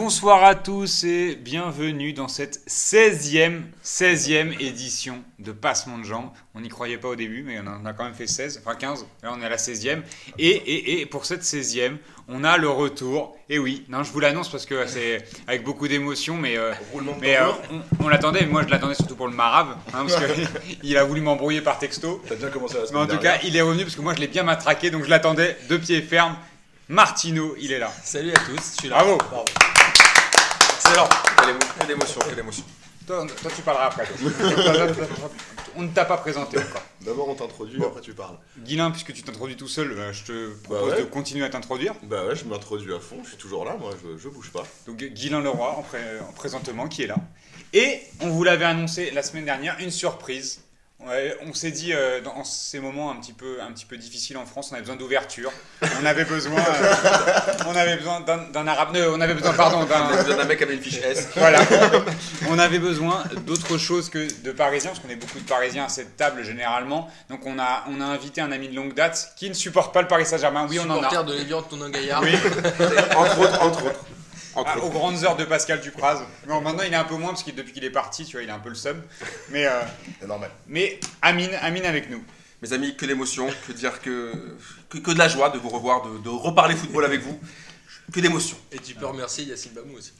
Bonsoir à tous et bienvenue dans cette 16e, 16e édition de Passement de Jambes. On n'y croyait pas au début, mais on en a quand même fait 16, enfin 15, là on est à la 16e. Et, et, et pour cette 16e, on a le retour. Et oui, non, je vous l'annonce parce que c'est avec beaucoup d'émotion, mais, euh, mais euh, on, on l'attendait. Moi, je l'attendais surtout pour le marave, hein, parce qu'il a voulu m'embrouiller par texto. T'as bien commencé la Mais en tout dernière. cas, il est revenu parce que moi, je l'ai bien matraqué, donc je l'attendais de pied ferme. Martino, il est là. Salut à tous, je suis là. Bravo. Excellent. Quelle émo- quelle émotion, quelle émotion. Toi, toi, tu parleras après. on ne t'a pas présenté encore. D'abord on t'introduit, après tu parles. Guilin, puisque tu t'introduis tout seul, euh, je te propose Bah ouais. de continuer à t'introduire. Bah ouais, je m'introduis à fond, je suis toujours là, moi je, je bouge pas. Donc Guilain Leroy, en, pré- en présentement, qui est là. Et on vous l'avait annoncé la semaine dernière, une surprise. Ouais, on s'est dit euh, dans ces moments un petit peu un petit peu difficiles en France, on avait besoin d'ouverture. On avait besoin, euh, on avait besoin d'un arabe. euh, on avait besoin, pardon, d'un. mec avec une fiche S. Voilà. On avait besoin d'autre chose que de Parisiens, parce qu'on est beaucoup de Parisiens à cette table généralement. Donc on a on a invité un ami de longue date qui ne supporte pas le Paris Saint-Germain. Oui, on en a. Supporter de l'Evian Tonin Gaillard. Oui. Entre autres, entre autres. Entre Ah, aux grandes heures de Pascal Dupraz. Bon, maintenant il est un peu moins parce que depuis qu'il est parti, tu vois, il a un peu le seum. Mais, euh, C'est normal. mais Amine, Amine avec nous. Mes amis, que d'émotion, que dire que, que, que de la joie de vous revoir, de, de reparler football avec vous. Que d'émotion. Et tu peux remercier Yacine Bamou aussi.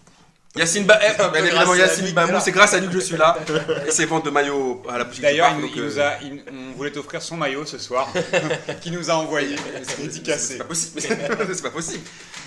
Yacine Ba eh, bien évidemment, Yacine Bamou, c'est grâce à lui que je suis là. Et ses ventes de maillots à la boutique D'ailleurs, il, il euh, nous a, il- on voulait t'offrir son maillot ce soir, qui nous a envoyé, C'est dédicacé. pas possible. C'est pas possible.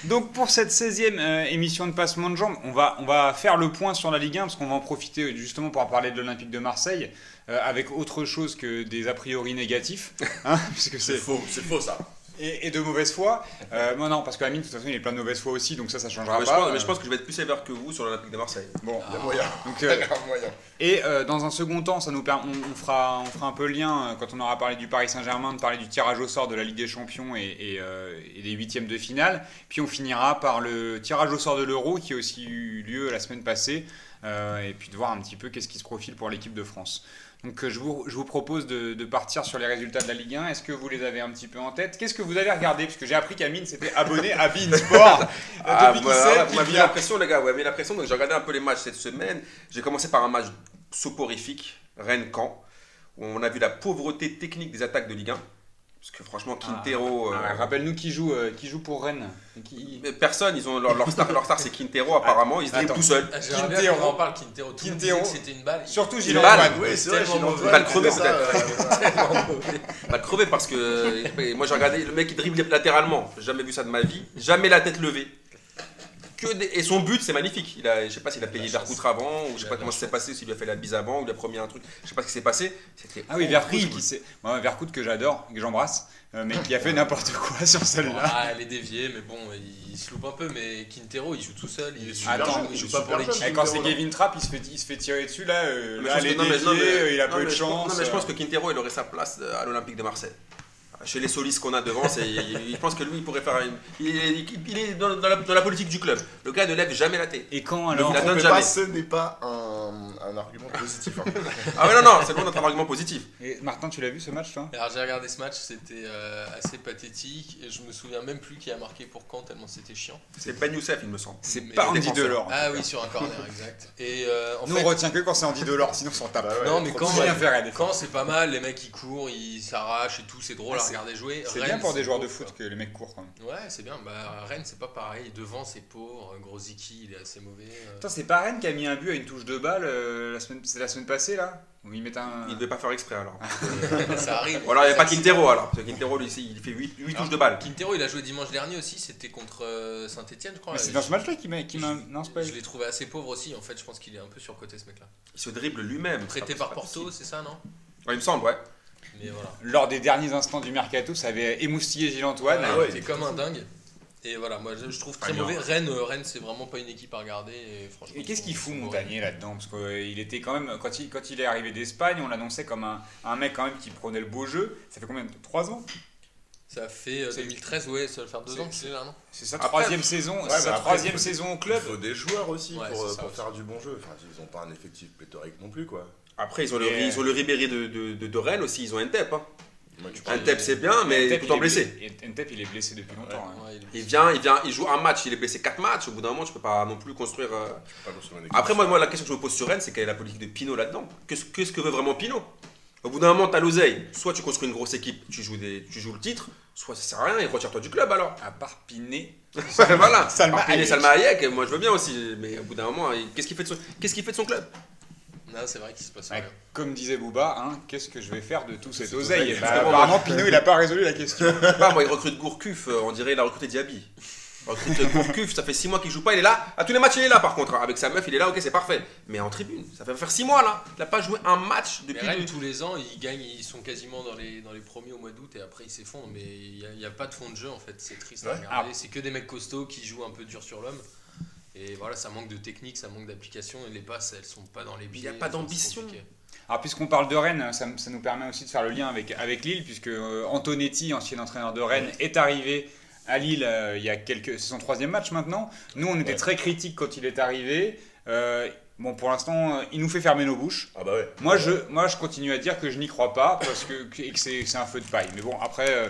Donc pour cette 16e euh, émission de Passement de Jambes, on va, on va faire le point sur la Ligue 1 parce qu'on va en profiter justement pour en parler de l'Olympique de Marseille euh, avec autre chose que des a priori négatifs, hein, c'est faux, c'est faux ça. Et, et de mauvaise foi. Euh, non, non, parce que Amine, de toute façon, il est plein de mauvaise foi aussi, donc ça, ça changera Mais je, pas. pense, mais je pense que je vais être plus sévère que vous sur l'Olympique de Marseille. Bon, Il y a moyen. donc Il y euh, a moyen. Et euh, dans un second temps, ça nous permet, on, on fera, on fera un peu le lien euh, quand on aura parlé du Paris Saint-Germain, de parler du tirage au sort de la Ligue des Champions et, et, euh, et des huitièmes de finale. Puis on finira par le tirage au sort de l'Euro qui a aussi eu lieu la semaine passée, euh, et puis de voir un petit peu qu'est-ce qui se profile pour l'équipe de France. Donc euh, je vous, je vous propose de, de partir sur les résultats de la Ligue 1. Est-ce que vous les avez un petit peu en tête? Qu'est-ce que vous avez regardé? Parce que j'ai appris qu'Amine s'était abonné à Bein Sport. Ah, depuis voilà, sait vous m'avez mis vient. l'impression, les gars, vous m'avez mis l'impression. Donc j'ai regardé un peu les matchs cette semaine. J'ai commencé par un match soporifique, Rennes-Camp, où on a vu la pauvreté technique des attaques de Ligue 1. Parce que franchement, Quintero. Ah, euh, Rappelle-nous qui joue, euh, qui joue pour Rennes. Et qui- mais Personne, ils ont leur, leur star, leur star c'est Quintero apparemment, ils se Attends. tout. Ah, bien Quintero. qu'on en parle, Quintero. Tout Quintero. c'était une balle. Surtout Une Gilles balle. Oui, c'est vrai, Gilles mauvais. Antoine, Va le crever, c'était ça, euh, Tellement mauvais. Va le crever parce que euh, moi j'ai regardé le mec qui dribble latéralement, j'ai jamais vu ça de ma vie, jamais la tête levée. Que des- Et son but c'est magnifique. Il a, je sais pas s'il a payé. Vercoutre avant ou je sais pas comment ça s'est passé, s'il lui a fait la bise avant ou il a promis un truc. Je sais pas ce qui s'est passé. C'était Ah oui, Vercoute horrible. qui s'est- Moi, Vercoute que j'adore, que j'embrasse, euh, mais qui a fait n'importe quoi sur celle-là. Ah, elle est déviée, mais bon, il se loupe un peu. Mais Quintero, il joue tout seul. Il, Il est joue- super Attends, il joue pas pour l'équipe. quand c'est. Kevin Trapp, il se fait, il se fait tirer dessus, là, euh, là, elle est déviée, non, mais- il a non, peu mais de je pense- chance. Non, mais je pense que Quintero il aurait sa place euh, à l'Olympique de Marseille. Chez les solistes qu'on a devant, c'est- je pense que lui il pourrait faire. une- Il est, il est dans, dans la, dans la politique du club. Le gars ne lève jamais la tête. Et quand alors la donne pas, jamais. ce n'est pas un, un argument positif. hein. Ah ouais, non, non, c'est bon notre argument positif. Et Martin, tu l'as vu ce match, toi? Alors j'ai regardé ce match, c'était euh, assez pathétique. Et je me souviens même plus qui a marqué pour quand, tellement c'était chiant. C'est Ben Youssef, il me semble. C'est Mais pas Andy. Delors. Ah oui, sur un corner, exact. Et euh, en Nous, fait, on retient que quand c'est Andy Delors, sinon on s'en tape. Ouais, non, mais quand, quand c'est pas mal, les mecs ils courent, ils s'arrachent et tout, c'est drôle Ah, regarder jouer. C'est bien pour des joueurs de foot quoi. que les mecs courent quand même. Ouais, c'est bien. Bah, Rennes, c'est pas pareil. Devant, c'est pauvre. Grosicki, il est assez mauvais. euh. Attends, c'est pas Rennes qui a mis un but à une touche de balle euh, la semaine, c'est la semaine passée là? Où mettent un. Il devait pas faire exprès alors. ça arrive. Ou alors il n'y a pas Quintero alors. Parce que Quintero lui, il fait 8, touches de balle. Quintero, il a joué dimanche dernier aussi. C'était contre Saint-Etienne, je crois. Mais c'est dans ce match-là qu'il m'a. Non, c'est pas. Je l'ai trouvé assez pauvre aussi. En fait, je pense qu'il est un peu surcoté ce mec-là. Il se dribble lui-même. Prêté C'est par Porto, c'est ça, non? Ouais, il me semble, ouais. Mais voilà. Lors des derniers instants du mercato, ça avait émoustillé Gilles Antoine. Ah ouais. il était comme un dingue. Et voilà, moi je je trouve très Ah, mauvais. Rennes, euh, Rennes c'est vraiment pas une équipe à regarder. Et, franchement, Et qu'est-ce qu'il fout Montagnier là-dedans? Parce qu'il était quand même, quand il, quand il est arrivé d'Espagne, on l'annonçait comme un, un mec quand même qui prenait le beau jeu. Ça fait combien de 3 ans? Ça fait euh, C'est- 2013, ouais, ça va faire deux c'est- ans qu'il est là, non? C'est sa troisième saison, Ouais, c'est mais sa après, troisième il faut- saison au Il club. faut des joueurs aussi Ouais, pour, c'est euh, pour aussi. faire du bon jeu. Enfin, ils n'ont pas un effectif pléthorique non plus, quoi. Après, ils ont le, ils ont le Ribéry de, de, de, de Rennes aussi, ils ont un TEP. Hein. Tu de- c'est bien, mais tout le temps est blessé. Et Ntep, il est blessé depuis longtemps. hein. Ouais, il est Il vient, il vient, il joue un match, il est blessé 4 matchs. Au bout d'un moment, tu peux pas non plus construire. euh, pas construire. Après, moi, moi, la question que je me pose sur Rennes, c'est quelle est la politique de Pinot là-dedans? Qu'est-ce qu'est-ce que veut vraiment Pinot Au bout d'un moment, t'as l'oseille. Soit tu construis une grosse équipe, tu joues, des, tu joues le titre, soit ça sert à rien et retire-toi du club alors. À part Pinet. voilà. Salma Pinet. Salma Hayek, moi je veux bien aussi, mais au bout d'un moment, il- qu'est-ce qu'il fait, de son- fait de son club? Non, c'est vrai qu'il se passe Ouais, rien. Comme disait Booba, hein, qu'est-ce que je vais faire de tout cet oseille Bah, Apparemment, Pinot, il a pas résolu la question. Pas, moi, il recrute Gourcuff, euh, on dirait il a recruté Diaby. Il recrute Gourcuff, ça fait 6 mois qu'il joue pas, il est là. À tous les matchs, il est là par contre. hein. Avec sa meuf, il est là, ok, c'est parfait. Mais en tribune, ça fait faire 6 mois là. Il a pas joué un match Mais depuis. Rennes, le- tous les ans, ils gagnent, ils sont quasiment dans les, dans les premiers au mois d'août et après ils s'effondrent. Mais il n'y a, il y a pas de fond de jeu en fait, c'est triste à regarder. C'est que des mecs costauds qui jouent un peu dur sur l'homme. Et voilà, ça manque de technique, ça manque d'application et les passes elles sont pas dans les Il pieds. y a pas d'ambition. Alors, puisqu'on parle de Rennes, ça, ça nous permet aussi de faire le lien avec, avec Lille, puisque euh, Antonetti, ancien entraîneur de Rennes, est arrivé à Lille euh, il y a quelques. C'est son troisième match maintenant. Nous, on était Ouais. très critiques quand il est arrivé. Euh, bon, pour l'instant, euh, il nous fait fermer nos bouches. Ah bah ouais. Moi je, moi, je continue à dire que je n'y crois pas parce que, que- et que c'est c'est un feu de paille. Mais bon, après, euh,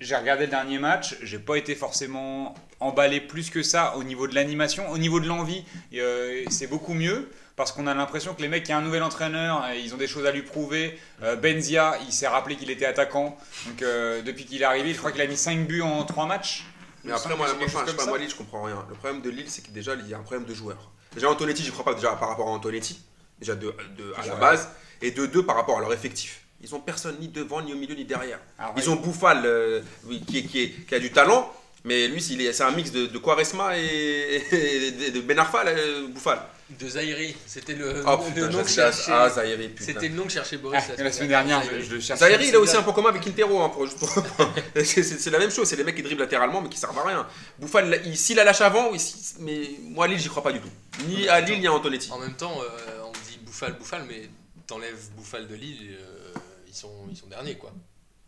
j'ai- regardé le dernier match, j'ai pas été forcément emballé plus que ça au niveau de l'animation. Au niveau de l'envie, euh, c'est beaucoup mieux parce qu'on a l'impression que les mecs, il y a un nouvel entraîneur, et ils ont des choses à lui prouver. Euh, Benzia, il s'est rappelé qu'il était attaquant. Donc euh, depuis qu'il est arrivé, je crois qu'il a mis 5 buts en 3 matchs. Mais après, moi, moi, enfin, je sais pas, comme moi, ça. Lille, je comprends rien. Le problème de Lille, c'est que déjà, il y a un problème de joueurs. Déjà, Antonetti, je crois pas déjà par rapport à Antonetti, déjà de, de- à la base, et de deux par rapport à leur effectif. Ils ont personne ni devant, ni au milieu, ni derrière. Alors, Ils ont Bouffal, euh, oui, qui, a du talent, mais lui, c'est un mix de, de Quaresma et, et de, Ben Arfa, là, euh, Bouffal. De Zahiri, c'était le, Oh le nom cherchait. Ah, Zahiri, putain. C'était le nom que cherchait Boris Ah, la semaine dernière, je, je le cherchais. Zahiri, il a aussi un point commun avec Quintero. Hein, pour, juste pour- c'est, la même chose, c'est les mecs qui dribblent latéralement mais qui servent à rien. Bouffal, il- s'il la lâche avant, mais moi, à Lille, j'y crois pas du tout. Ni à Lille, ni à Antonetti. En même temps, euh, on dit Bouffal, Bouffal, mais t'enlèves Bouffal de Lille, euh, ils, sont, ils sont derniers quoi.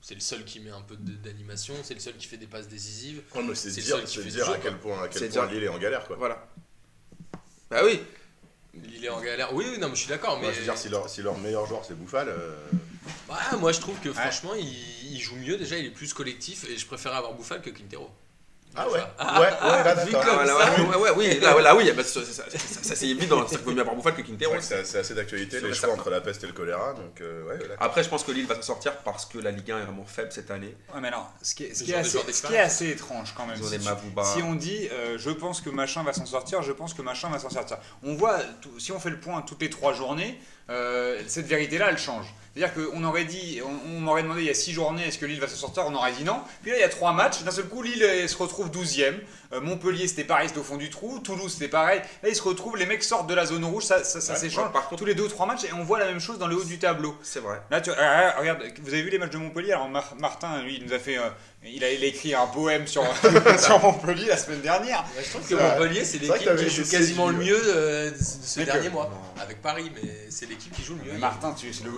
C'est le seul qui met un peu d'animation, c'est le seul qui fait des passes décisives. Mais c'est C'est le dire, seul qui c'est fait dire du à quel point, à C'est quel point dire- Lille est en galère quoi. Voilà. Bah oui. Lille est en galère. Oui, oui, non, mais je suis d'accord. Mais je veux dire, si leur, si leur meilleur joueur c'est Bouffal, euh, Ouais, moi je trouve que franchement, il, il joue mieux. Déjà, il est plus collectif et je préférais avoir Bouffal que Quintero. Ah ouais Ah, Ouais, ouais, là d'accord. comme Ah, là, ça. ouais, ouais, ouais, oui, là, ouais, là, oui, bah, ça, c'est évident. Ça vaut mieux avoir Bouffal que C'est Quintero. c'est c'est assez d'actualité, les choix entre la peste et le choléra, donc euh, ouais. Après, je pense que Lille va s'en sortir parce que la Ligue 1 est vraiment faible cette année. Ouais, mais alors, ce qui est, ce qui assez, joueurs ce qui est d'expérience. assez étrange quand même. Si. Si on dit euh, je pense que machin va s'en sortir, je pense que machin va s'en sortir. On voit, tout- si on fait le point toutes les trois journées, euh, cette vérité-là, elle change. C'est-à-dire qu'on aurait dit, on, on m'aurait demandé il y a six journées est-ce que Lille va s'en sortir, on aurait dit non. Puis là, il y a trois matchs, d'un seul coup, Lille elle se retrouve 12e. Euh, Montpellier, c'était pareil, c'était au fond du trou. Toulouse, c'était pareil. Là, ils se retrouvent, les mecs sortent de la zone rouge, ça, ça, ça Ouais, s'échange ouais, contre- tous les deux ou trois matchs et on voit la même chose dans le haut du tableau. C'est vrai. Là, tu, ah, regarde, vous avez vu les matchs de Montpellier? Alors Mar- Martin, lui, il nous a fait, euh, il, a, il a écrit un poème sur, sur Montpellier la semaine dernière. Ouais, je trouve que. Montpellier, c'est l'équipe qui joue quasiment le mieux euh, de ce Mais que- dernier mois. Avec Paris, mais c'est l'équipe qui joue le mieux. Mais Martin, tu le,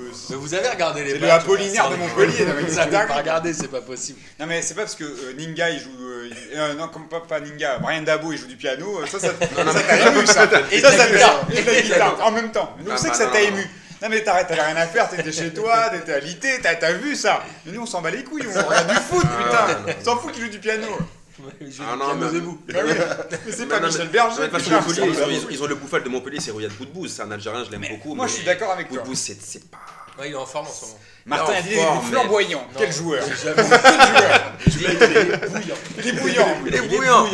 vous avez regardé les C'est le matchs, Apollinaire de Montpellier, non, mais Vous c'est avez dingue. pas regardé, c'est pas possible. Non mais c'est pas parce que euh, Ninga il joue, euh, il- euh, non comme pas, pas Ninga, Brian Dabo il joue du piano, euh, ça ça ça non, t'a ému ça. Et ça, ça t'a- guitare. et de la guitare en même temps. Nous on Ah, sait que bah, ça non, t'a non, ému. Non mais t'arrêtes, t'avais rien à faire, t'étais chez toi, t'étais alité, t'as t'as vu ça. Mais nous on s'en bat les couilles, on regarde du foot Ah, putain. non, non. On s'en fout qu'il joue du piano. Ah non, mais- debout. Ah oui. Mais c'est Mais pas non, Michel mais- Berger. Toute façon, putain, Montpellier, ils ont, ils, ils ont le Bouffal de Montpellier, c'est Riyad Boudbouz. C'est un Algérien, je l'aime beaucoup. Moi mais je suis d'accord avec toi. Boudbouz, c'est c'est pas. Ouais, il est en forme en ce moment. Martin a dit il est flamboyant. Quel joueur Quel joueur il est bouillant. Il est bouillant. Il est Il bouillant.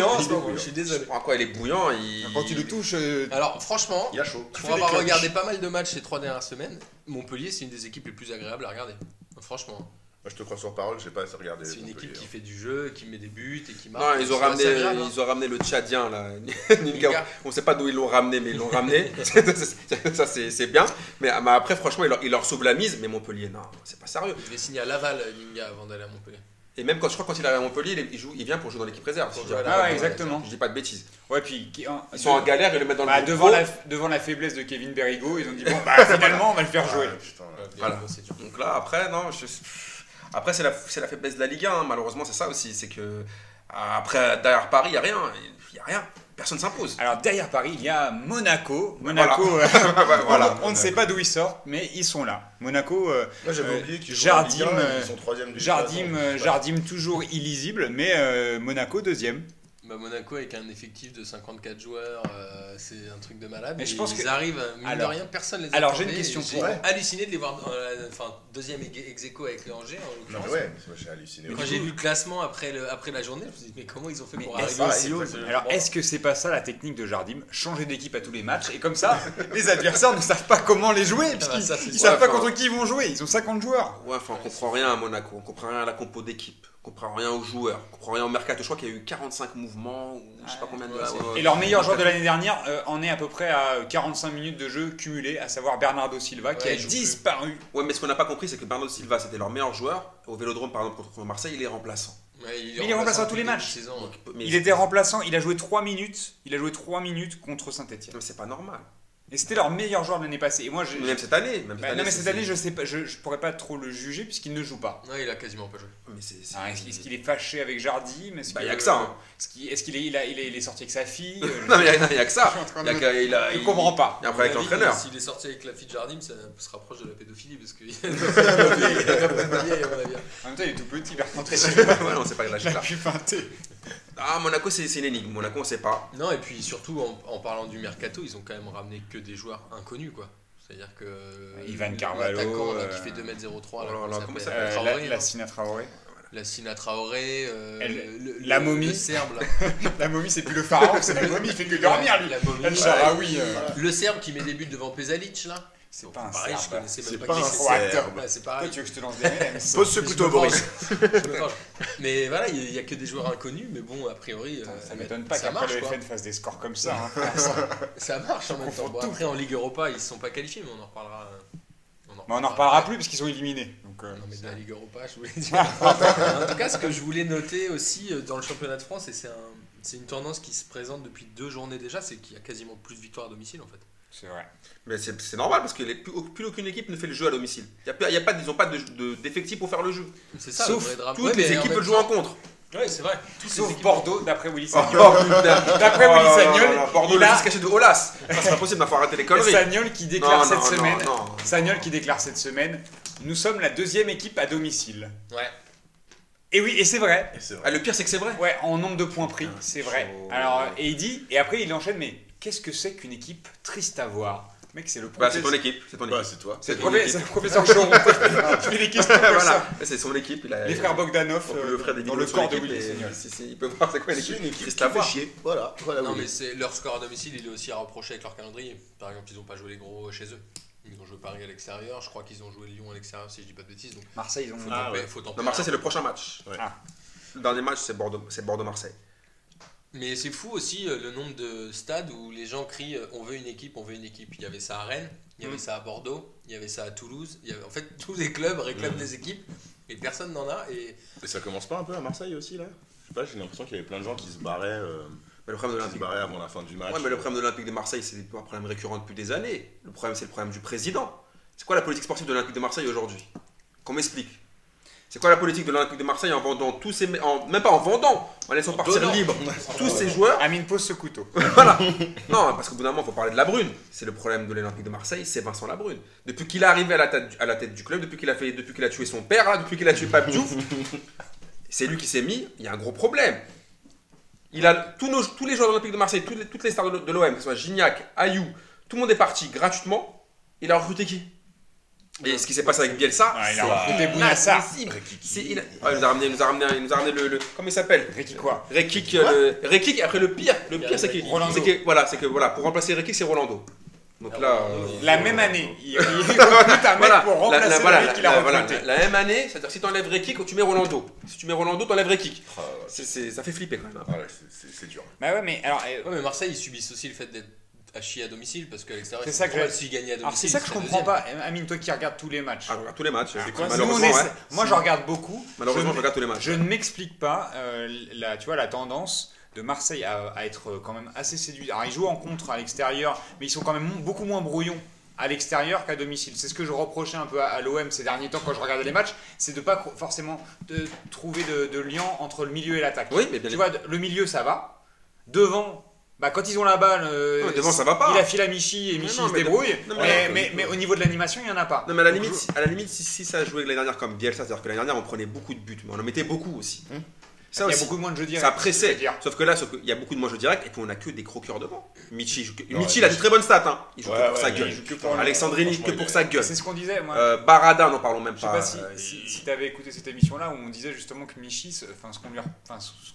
Il je suis désolé. À quoi il est bouillant il... Quand tu le touches, euh, Alors franchement, Il a chaud. pour avoir regardé pas mal de matchs ces trois dernières semaines, Montpellier c'est une des équipes les plus agréables à regarder. Franchement, Moi je te crois sur parole, j'ai pas assez regardé. c'est une équipe qui fait du jeu, qui met des buts et qui marque. Non, ils ont, ramené, hein. ils ont ramené le Tchadien là. Ninga. On sait pas d'où ils l'ont ramené, mais ils l'ont ramené. ça, c'est c'est bien. Mais, mais après, franchement, il leur, il leur sauve la mise. Mais Montpellier, non, c'est pas sérieux. Il devait signer à Laval, Ninga, avant d'aller à Montpellier. Et même quand je crois quand il arrive à Montpellier, il, joue, il vient pour jouer dans l'équipe réserve. si jouer Ah ouais, exactement. Je dis pas de bêtises. Ouais, puis qui- en- Ils sont en galère, ils le mettent dans le Bah, groupe devant, la, devant la faiblesse de Kevin Berrigo, ils ont dit bon, bah finalement, on va le faire jouer. Ah, putain. Voilà. dur. Donc là, après, non, je- après c'est la, c'est la faiblesse de la Ligue 1. hein. Malheureusement, c'est ça aussi, c'est que Après, derrière Paris, il n'y a rien. Il n'y a rien. Personne s'impose. Alors derrière Paris, il y a Monaco. Monaco, euh, voilà. on ne sait pas d'où ils sortent, mais ils sont là. Monaco, euh, Moi j'avais Euh, oublié qu'ils jouent Jardim, en Ligue 1, euh, ils sont troisième du Jardim, Jardim toujours illisible, mais euh, Monaco deuxième. Bah, Monaco avec un effectif de 54 joueurs, euh, c'est un truc de malade. Mais je pense ils que- arrivent, mine Alors- de rien, personne les alors, j'ai une question pour- J'ai halluciné de les voir dans la enfin, deuxième ex aequo avec le Angers. En Non mais ouais, moi, j'ai halluciné. Quand j'ai vu le classement après, le, après la journée, je me suis dit, mais comment ils ont fait Mais pour arriver ah, aussi haut. Alors est-ce que c'est pas ça la technique de Jardim? Changer d'équipe à tous les matchs et comme ça, les adversaires ne savent pas comment les jouer parce bah, qu'ils savent pas contre qui ils vont jouer. Ils ont 50 joueurs. Ouais, enfin, on comprend rien à Monaco, on comprend rien à la compo d'équipe, comprend rien aux joueurs, on comprend rien au mercato. Je crois qu'il y a eu 45 mouvements, ou je sais pas combien de. ouais, c'est- ouais, ouais. Et leur meilleur joueur de l'année dernière euh, en est à peu près à 45 minutes de jeu cumulé, à savoir Bernardo Silva qui a joue plus. disparu. Ouais, mais ce qu'on n'a pas compris, c'est que Bernardo Silva, c'était leur meilleur joueur. Au Vélodrome, par exemple, contre Marseille, il est remplaçant. Ouais, il, Mais il est remplaçant à tous les matchs. début de saison, Donc, mais Il était remplaçant, il a joué 3 minutes, il a joué 3 minutes contre Saint-Etienne. Mais c'est pas normal. Et c'était leur meilleur joueur de l'année passée. Et moi, Même cette année. Même cette Bah, année non mais cette année, je sais pas, je, je pourrais pas trop le juger puisqu'il ne joue pas. Ouais, il a quasiment pas joué. Mais c'est. c'est- Ah, est-ce qu'il est, qu'il est fâché avec Jardim Est-ce Bah, que- y a que ça, hein. Est-ce qu'il est, qu'il est, il a- il est- il est sorti avec sa fille Euh, Non, mais il n'y a, que ça. Je Il y a de- que- il il- comprends pas. Et après, avec l'entraîneur. S'il est sorti avec la fille de Jardim, ça se rapproche de la pédophilie parce y avis. En même temps, il est tout petit, il. Ouais, non, c'est pas l'âge Ah, Monaco, c'est c'est une énigme. Monaco, on sait pas. Non, et puis surtout en, en parlant du mercato, ils ont quand même ramené que des joueurs inconnus quoi. C'est-à-dire que Ivan Carvalho, euh, qui fait 2m03 là, oh là là, comment ça s'appelle Euh, Traoré, la, Sina Traoré. La Sina Traoré, euh, Elle- le- la le- momie. le Serbe là. La momie, c'est plus le pharaon, c'est la momie, il fait que dormir lui. La momie. Sharaoui, euh, Le Serbe qui met des buts devant Pesalic là. C'est pas un pareil, je Serbe. connaissais C'est même pas pas, un. Serbe. Ouais, c'est Toi, pareil. tu veux que je te lance des Pose ce Je couteau. Boris. Je. Mais voilà, il n'y a que des joueurs inconnus, mais bon, a priori, euh, Ça m'étonne pas qu'après le. FN fasse des scores comme ça. hein, ça. Marche en même temps. Bon, tout. après, en Ligue Europa, ils ne sont pas qualifiés, mais on en reparlera. euh, Mais on en reparlera plus parce qu'ils sont éliminés. Donc, euh, Non, mais de la Ligue Europa, je voulais dire. en tout cas, ce que je voulais noter aussi euh, dans le championnat de France, et c'est un, c'est une tendance qui se présente depuis deux journées déjà, c'est qu'il y a quasiment plus de victoires à domicile en fait. C'est vrai. Mais c'est normal parce que les- plus, plus aucune équipe ne fait le jeu à domicile. Il y a, pas- il y a pas, ils n'ont pas de- de- d'effectifs pour faire le jeu. C'est ça Sauf le vrai drame. Toutes Ouais, les équipes peuvent jouer en contre. Ouais, c'est vrai. Toutes les Sauf équipes- Bordeaux, d'après Willy Sagnol. Oh. D'après Oh, Willy Sagnol, Bordeaux, il le a fils caché de Olas. Ah, C'est pas possible, il faut arrêter les conneries. Sagnol qui déclare Non, cette non, semaine. non. Sagnol qui déclare cette semaine. Nous sommes la deuxième équipe à domicile. Ouais. Et oui, et c'est vrai. Et c'est vrai. Ah, le pire, c'est que c'est vrai. Ouais, en nombre de points pris, c'est vrai. chaud. Alors, et il dit, et après il enchaîne, mais qu'est-ce que c'est qu'une équipe triste à voir? Mec, c'est le Bah, c'est professeur. ton équipe. C'est ton Bah, équipe. c'est toi. c'est le professeur, c'est le. Je fais voilà, c'est son équipe. Il a, Les frères Bogdanov peut euh, dans le corps de Willy il peut voir c'est quoi C'est l'équipe. une équipe Triste qui à fait voir. chier. Voilà. voilà Non, oui. mais c'est leur score à domicile, il est aussi à reprocher avec leur calendrier. Par exemple, ils n'ont pas joué les gros chez eux. Ils ont joué Paris à l'extérieur, je crois qu'ils ont joué Lyon à l'extérieur, si je dis pas de bêtises. Donc, Marseille, ils ont. faut Ah. Marseille, c'est le prochain match. Ouais. Ah. Le dernier match, c'est Bordeaux, c'est Bordeaux-Marseille. Mais c'est fou aussi euh, le nombre de stades où les gens crient euh, on veut une équipe, on veut une équipe. Il y avait ça à Rennes, il y avait Mm. ça à Bordeaux, il y avait ça à Toulouse. Il y avait, en fait, tous les clubs réclament Mm. des équipes et personne n'en a. Et Et ça commence pas un peu à Marseille aussi là? Je sais pas, j'ai l'impression qu'il y avait plein de gens qui se barraient, euh, Mais le problème de l'Olympique. avant la fin du match. Ouais, mais le problème de l'Olympique de Marseille, c'est un problème récurrent depuis des années. Le problème, c'est le problème du président. C'est quoi la politique sportive de l'Olympique de Marseille aujourd'hui? Qu'on m'explique. C'est quoi la politique de l'Olympique de Marseille en vendant tous ces. En, même pas en vendant, en laissant partir donnant. libre tous ces joueurs Amine pose ce couteau. Voilà. Non, parce qu'au bout d'un moment, il faut parler de la Brune. C'est le problème de l'Olympique de Marseille, c'est Vincent Labrune. Depuis qu'il est arrivé à la tête, du- à la tête du club, depuis qu'il a fait, depuis qu'il a tué son père, là, depuis qu'il a tué Pape Diouf, c'est lui qui s'est mis. Il y a un gros problème. Il a tous, nos, tous les joueurs de l'Olympique de Marseille, toutes les, toutes les stars de, de l'OM, que ce soit Gignac, Ayou, tout le monde est parti gratuitement. Il a recruté qui? Et ce qui s'est passé avec Bielsa, Ah, il a c'est inadmissible. Ah, il nous a ramené, il nous a ramené, il nous a ramené le, le- comment il s'appelle? Ricky quoi? Rekik, euh, le- Rekik, et après le pire, le pire c'est que, c'est que- voilà, c'est que voilà, pour remplacer Rekik c'est Rolando. Donc Ah, là, Rolando, euh, La même année, il, il recrute un mec voilà, pour la, remplacer la- voilà, le mec qu'il la- a voilà, recruté. la- la même année, c'est-à-dire si tu enlèves Rekik, tu mets Rolando. Si tu mets Rolando, tu enlèves Rekik. Ah, ça fait flipper quand même. hein. Ah, ouais, c'est- dur. Bah ouais, mais alors, euh, Ouais, mais Marseille, ils subissent aussi le fait d'être à chier à domicile parce qu'à l'extérieur, C'est ça que gagnaient à domicile. c'est ça que je comprends deuxième. pas. Amine, toi qui regardes tous les matchs. Ah, je regarde tous les matchs. Malheureusement, ouais. Moi, je regarde beaucoup. Malheureusement, je, je regarde tous les matchs. je ne m'explique pas euh, la, tu vois, la tendance de Marseille à, à être quand même assez séduit. Alors, ils jouent en contre à l'extérieur, mais ils sont quand même beaucoup moins brouillons à l'extérieur qu'à domicile. C'est ce que je reprochais un peu à, à l'OM ces derniers temps quand je regardais les matchs, c'est de pas forcément de trouver de, de lien entre le milieu et l'attaque. Oui, mais bien Tu vois, le milieu ça va. Devant, bah, quand ils ont la balle, euh, Ouais, devant, ça va pas. Il a file à Michi et Mais Michi non, se mais de- débrouille. non, mais, mais- mais, mais au niveau de l'animation, il n'y en a pas. Non mais à la limite, à la limite si, si ça jouait l'année dernière comme Bielsa, c'est-à-dire que l'année dernière on prenait beaucoup de buts, mais on en mettait beaucoup aussi. Ça il y a aussi. beaucoup moins de jeux directs. Ça pressait. dire. Sauf que là, sauf qu'il y a beaucoup de manches directs et puis on a que des croqueurs devant. Michi, joue que- Ouais, Michi, il a de très bonnes stats. Hein. Il joue Ouais, que pour ouais, sa gueule. il que pour- Alexandrini, que il pour sa gueule. C'est ce qu'on disait. Moi. Euh, Barada, n'en parlons même Je sais pas. pas si, Euh, si, il- tu avais écouté cette émission-là où on disait justement que Michi, ce- enfin, ce qu'on lui,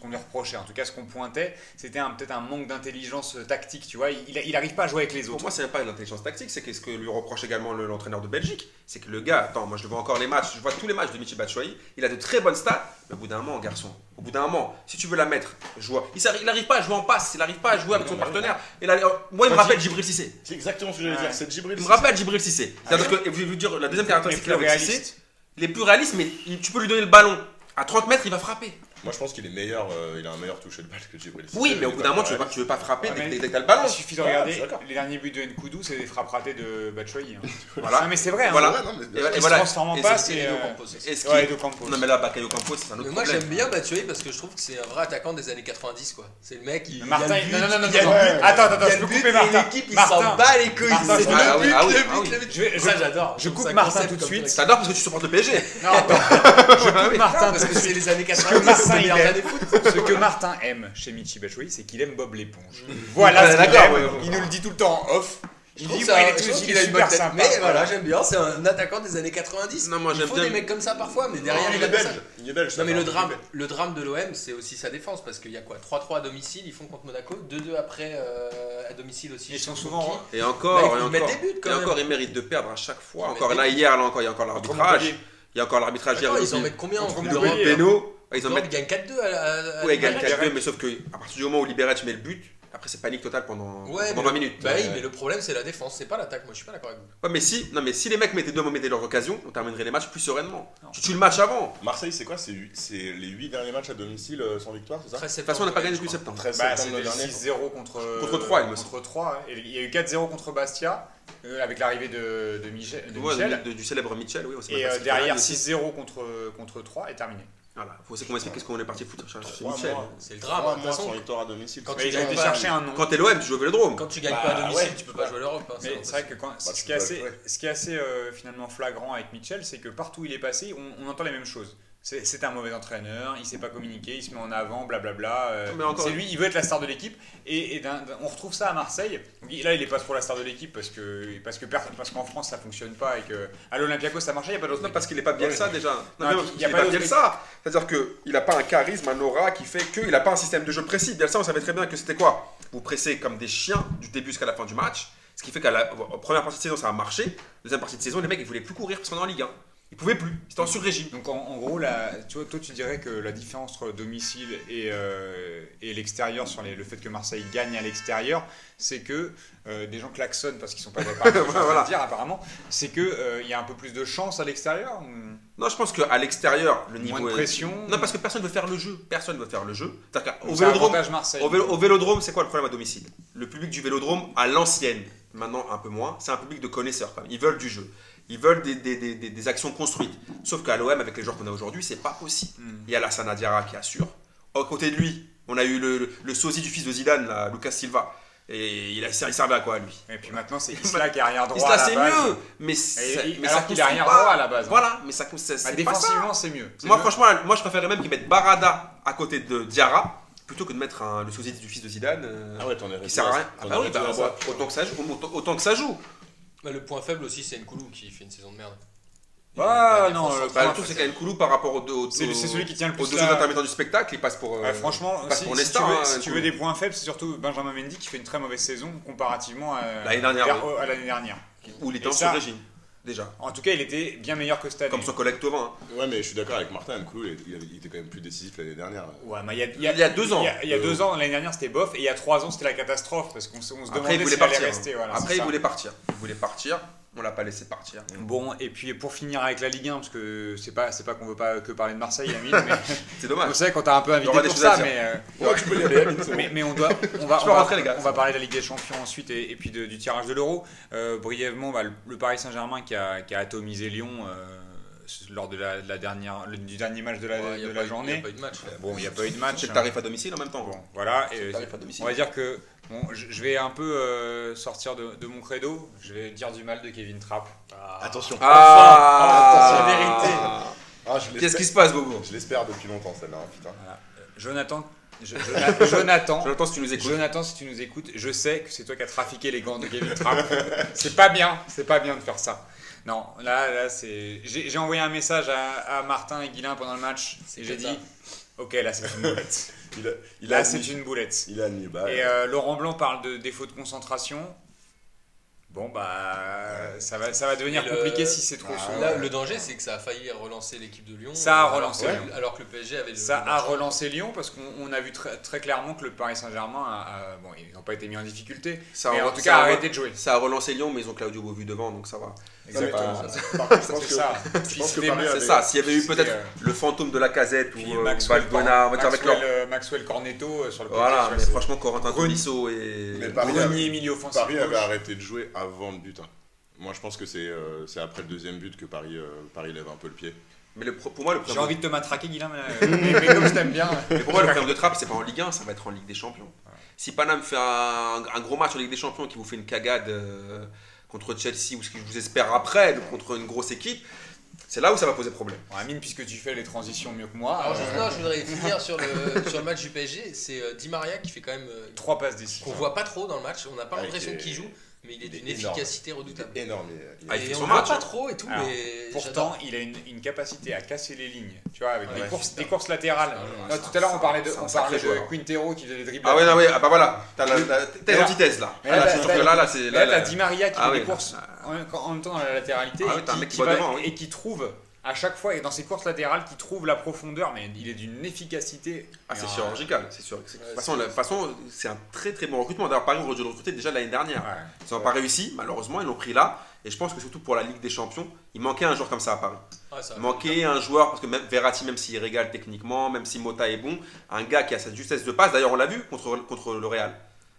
qu'on lui reprochait, en tout cas ce qu'on pointait, c'était peut-être un manque d'intelligence euh, tactique, tu vois. Il, il, il arrive pas à jouer avec les Pour autres. moi, c'est pas une intelligence tactique, c'est ce que lui reproche également le- l'entraîneur de Belgique, c'est que le gars, attends, moi je le vois encore les matchs, je vois tous les matchs de Michi Batshuayi, il a de très bonnes stats, mais au bout d'un moment, garçon, au bout d'un moment, si tu veux la mettre, joueur, il n'arrive pas à jouer en passe, il n'arrive pas à jouer avec son partenaire. Et là, euh, moi, il me rappelle il- Djibril Cissé. C'est exactement ce que j'allais Ouais. dire, c'est Djibril. Il me Cissé. rappelle Djibril Cissé. C'est-à-dire que, et je vais vous dire, la deuxième caractéristique qu'il a plus avec Cissé, réaliste. il est plus réaliste, mais il- tu peux lui donner le ballon. À 30 mètres, il va frapper. Moi, je pense qu'il est meilleur, euh, il a un meilleur toucher de balle que Djibril. Oui, mais au bout d'un moment, tu veux pas, tu veux pas frapper dès, dès- dès que t'as le ballon. Il suffit de regarder d'accord. les derniers buts de Nkoudou, c'est des frappes ratées de Batshuayi. hein. Voilà. Non, mais c'est vrai. hein. Voilà. Ouais, non, mais bien Et, sûr. et Il voilà. se transforme en Et passe c'est- et. Et euh, Campos aussi. et ce Ouais, qui- et Campos. Non, mais là, Bakayo Campos, c'est un autre Mais moi problème. j'aime bien Batshuayi parce que je trouve que c'est un vrai attaquant des années 90 quoi. C'est le mec il. Martin, il y a le but, non, non, non, il y a non, le non. but, Attends, attends, il y a je le peux but, couper et Martin. l'équipe il Martin. s'en bat les couilles. Martin, C'est le Ah oui, but, ah oui, le ah but, le but. Je vais- Ça je- j'adore. je coupe ça Martin concept tout de comme suite. truc. T'adores parce que tu supportes le PSG. Non, attends. Je coupe Martin Parce que c'est les années que 90, Martin, il foot. Ce que Martin aime chez Michi Batshuayi, c'est qu'il aime Bob l'éponge. Voilà Ouais, ce qu'il d'accord, aime. ouais, ouais. Il nous le dit tout le temps en off. Je Il dit, ça- ouais, il est qu'il a une bonne tête. sympa. Mais voilà, j'aime bien, c'est un attaquant des années 90. Non, moi, Il faut bien- des mecs comme ça parfois, mais derrière il il est belge. Il est belge. Non mais le drame, le drame de l'OM, c'est aussi sa défense parce qu'il y a quoi 3-3 à domicile, ils font contre Monaco, 2-2 après euh, à domicile aussi. Ils sont souvent-. Et encore, Là, il faut et encore. des buts, quand et même. encore, ils méritent de perdre à chaque fois. Encore là, hier, là encore, il y a encore l'arbitrage. Il y a encore l'arbitrage hier. Ils en mettent combien en Coupe Montpellier. d'Europe Péno. Ils en Encore, mettent. Ils gagnent 4-2 à, à, à Ouais, ils gagnent Liberec. 4-2, mais sauf que à partir du moment où Libérec met le but, après c'est panique totale pendant, Ouais, pendant mais 20 minutes. Bah oui, Ouais. mais le problème c'est la défense, c'est pas l'attaque. Moi je suis pas d'accord avec vous. Ouais, mais si, non, mais si les mecs mettaient deux mettaient leurs occasions, on terminerait les matchs plus sereinement. Non. Tu tues le match avant. Marseille, c'est quoi C'est les 8 derniers matchs à domicile euh, sans victoire, c'est ça 13 De toute façon, on n'a pas gagné depuis septembre. 13 Bah, septembre c'était le dernier. 6-0 contre, Contre Troyes, il me semble. contre Troyes, ouais. Et il y a eu 4-0 contre Bastia, euh, avec l'arrivée de, de Michel. de Ouais, Michel. de- du célèbre Mitchell, oui. on Et euh, derrière fait, mais 6-0 contre, contre 3 et terminé. Voilà, faut aussi qu'on m'explique qu'est-ce qu'on est parti foutre chercher Trois Mitchell. mois. C'est le drame. Trois de toute mois façon, sans victoire à domicile. Quand tu il a gagnes chercher un nom. Quand t'es l'OM, tu joues au Vélodrome. Quand tu gagnes Bah, pas à domicile, ouais. tu peux pas jouer l'Europe. hein, Mais c'est vrai que quand- Bah, ce qui est assez, ce qui est assez euh, finalement flagrant avec Mitchell, c'est que partout où il est passé, on, on entend les mêmes choses. C'est un mauvais entraîneur, il sait pas communiquer, il se met en avant, blablabla. euh, c'est lui, il veut être la star de l'équipe. Et, on retrouve ça à Marseille. Il- là, il est pas pour la star de l'équipe parce que parce que parce qu'en France ça fonctionne pas et que à l'Olympiakos ça marchait, il y a pas d'autre. Non, parce qu'il est pas Bielsa déjà. Non, Non, mais puis, parce il y a est pas pas d'autre- Bielsa. C'est-à-dire qu'il a pas un charisme, un aura qui fait qu'il a pas un système de jeu précis. Bielsa, on savait très bien que c'était quoi? Vous pressez comme des chiens du début jusqu'à la fin du match. Ce qui fait qu'à la première partie de saison, ça a marché. Deuxième partie de saison, les mecs, ils voulaient plus courir parce qu'on est en Ligue 1. Ils pouvaient plus. C'était en sur-régime. Donc en, en gros, là, tu vois, toi tu dirais que la différence entre le domicile et, euh, et l'extérieur sur les- le fait que Marseille gagne à l'extérieur, c'est que euh, des gens klaxonnent parce qu'ils sont pas d'accord Voilà. dire apparemment, c'est que euh, il y a un peu plus de chance à l'extérieur. Non, je pense qu'à l'extérieur, le niveau. Moins de est- pression. Non, parce que personne veut faire le jeu. Personne veut faire le jeu. C'est vélodrome. Au, vélo- au vélodrome, c'est quoi le problème à domicile? Le public du vélodrome, à l'ancienne, maintenant un peu moins, c'est un public de connaisseurs quand même. Ils veulent du jeu. Ils veulent des, des- des- des- des actions construites. Sauf qu'à l'OM, avec les joueurs qu'on a aujourd'hui, c'est pas possible. Hmm. Il y a la Sanadiara qui assure. À côté de lui, on a eu le, le, le sosie du fils de Zidane, là, Lucas Silva. Et il, a, il servait à quoi, lui? Et puis maintenant c'est Isla qui est arrière droit. Isla, à la c'est base. mieux Mais, Et- mais alors ça qu'il est arrière droit à la base. Voilà, mais ça, Bah, c'est ça. défensivement c'est mieux. Moi, mieux. franchement, moi, je préférerais même qu'ils mettent Barada à côté de Diarra plutôt que de mettre un- le sosie du fils de Zidane. euh, Ah ouais, t'en es qui sert à rien. Ah bah oui, bah, à ça. autant, que ça joue, autant, autant que ça joue. Bah, le point faible aussi, c'est Nkoulou qui fait une saison de merde. Ah, La non, défense le Bah, centrale, le truc, c'est par rapport aux deux, aux, C'est c'est celui qui tient le aux plus deux la- autres intermittents du spectacle, il passe pour. euh, Ouais, franchement, passe si, pour si Nesta, tu veux, hein, si tu veux Nkoulou. des points faibles, c'est surtout Benjamin Mendy qui fait une très mauvaise saison comparativement à L'année dernière, à l'année dernière. où il était Et en ça- sur-régime, déjà. En tout cas, il était bien meilleur que cette année. Comme son collègue Tovin. hein. Ouais, mais je suis d'accord avec Martin, Nkoulou, il, il était quand même plus décisif l'année dernière. Ouais, mais il y a, Il y a deux ans. Il y a, il y a Euh, deux ans, l'année dernière c'était bof, et il y a trois ans c'était la catastrophe parce qu'on se, on se Après, demandait il voulait s'il allait partir. rester. Voilà, Après, il ça. voulait partir. Il voulait partir. On l'a pas laissé partir. Bon, et puis pour finir avec la Ligue 1, parce que c'est pas, c'est pas qu'on veut pas que parler de Marseille, Amine, mais C'est vous dommage. savez qu'on t'a un peu invité pour ça, mais, euh, Ouais, tu peux y aller, Amine, c'est bon. mais, mais on doit, on va, on va, les gars. on va parler de la Ligue des Champions ensuite et, et puis de- du tirage de l'Euro. Euh, brièvement, bah, le, le Paris Saint-Germain qui a, qui a atomisé Lyon euh, lors de la, de la dernière, le- du dernier match de la, Ouais, y a de pas la eu- journée. y a pas eu de match. Bon, il n'y a pas eu de match. C'est le tarif à domicile en même temps. Bon, voilà. C'est et, le tarif à domicile. on va dire que bon, je je vais un peu euh, sortir de, de mon credo. Je vais dire du mal de Kevin Trapp. Attention. Ah, Enfin, la vérité. Ah, Qu'est-ce qui se passe, Bobo? Je l'espère depuis longtemps celle-là, hein. Voilà. Jonathan, je- Jonathan, Jonathan, Jonathan, si tu nous écoutes. Jonathan, si tu nous écoutes, je sais que c'est toi qui as trafiqué les gants de Kevin Trapp. c'est pas bien, c'est pas bien de faire ça. Non, là, là, c'est. J'ai envoyé un message à, à Martin et Guilain pendant le match et j'ai dit, ok, là c'est une boulette. Il a, il Là c'est une boulette. Il a admis. Bah, Et euh, Laurent Blanc parle de défaut de concentration. Bon bah, ça va, ça va devenir le- compliqué si c'est trop Ah, souvent. Là, le danger, c'est que ça a failli relancer l'équipe de Lyon. Ça a alors relancé que- Lyon. Alors que le PSG avait le. Ça le a relancé Lyon parce qu'on on a vu très, très clairement que le Paris Saint-Germain, a- a- bon, ils n'ont pas été mis en difficulté, Ça mais a- en tout ça cas a- arrêté de jouer. Ça a relancé Lyon, mais ils ont Claudio Beauvu devant, donc ça va. Exactement. C'est que- ça. C'est ça, s'il y avait eu peut-être euh, le fantôme de la casette ou euh, Maxwell, Valbuena, on va dire avec leur. Maxwell, euh, Maxwell Cornetto sur le. Voilà, mais franchement, Corentin. Tolisso et. Grenier, milieu offensif. Paris avait arrêté de jouer avant le but. hein. Moi, je pense que c'est euh, c'est après le deuxième but que Paris, euh, Paris lève un peu le pied. Mais le pour moi, le J'ai envie de te matraquer, Guilain, mais, mais, mais comme je t'aime bien. mais pour moi, le problème de Trapp, c'est pas en Ligue 1, ça va être en Ligue des Champions. Si Paname fait un, un gros match en Ligue des Champions qui vous fait une cagade euh, contre Chelsea ou ce que je vous espère après, contre une grosse équipe, c'est là où ça va poser problème. Bon, Amine, puisque tu fais les transitions mieux que moi, Alors, euh, je, non, je voudrais finir sur le, sur le match du PSG. C'est euh, Di Maria qui fait quand même. euh, trois passes décisives. qu'on voit pas trop dans le match. On n'a pas l'impression qu'il joue, mais il est il est d'une efficacité redoutable. Énorme. il- il- Ah, il fait Et son on pas trop et tout, Alors, mais Pourtant, il a une, une capacité à casser les lignes, tu vois, avec Ouais, des, courses, putain. des courses latérales. Tout à l'heure, on parlait de, on parlait de. Quintero qui faisait des dribbles. Ah ouais, non, ouais, ah bah voilà, t'as la, la- t'as Mais là- l'antithèse là. Ah, là, là, là, c'est là, là, là, c'est. Là, là, t'as là- Di Maria qui Ah fait des courses là, en, même temps dans la latéralité Ah oui, et, t'as un qui, mec qui qui va va- devant, oui. et qui trouve à chaque fois et dans ses courses latérales qui trouve la profondeur, mais il est d'une efficacité. Ah, c'est un- chirurgical, c'est sûr. c'est- De toute façon, c'est- la- de toute façon, c'est un très très bon recrutement. D'ailleurs, Paris aurait dû le recruter déjà l'année dernière. Ouais. Ils n'ont pas réussi, malheureusement, ils l'ont pris là. Et je pense que surtout pour la Ligue des Champions, il manquait un joueur comme ça à Paris. Ouais, ça Il va. manquait un joueur, parce que même Verratti, même s'il régale techniquement, même si Mota est bon, un gars qui a cette justesse de passe. D'ailleurs, on l'a vu contre, contre le Real.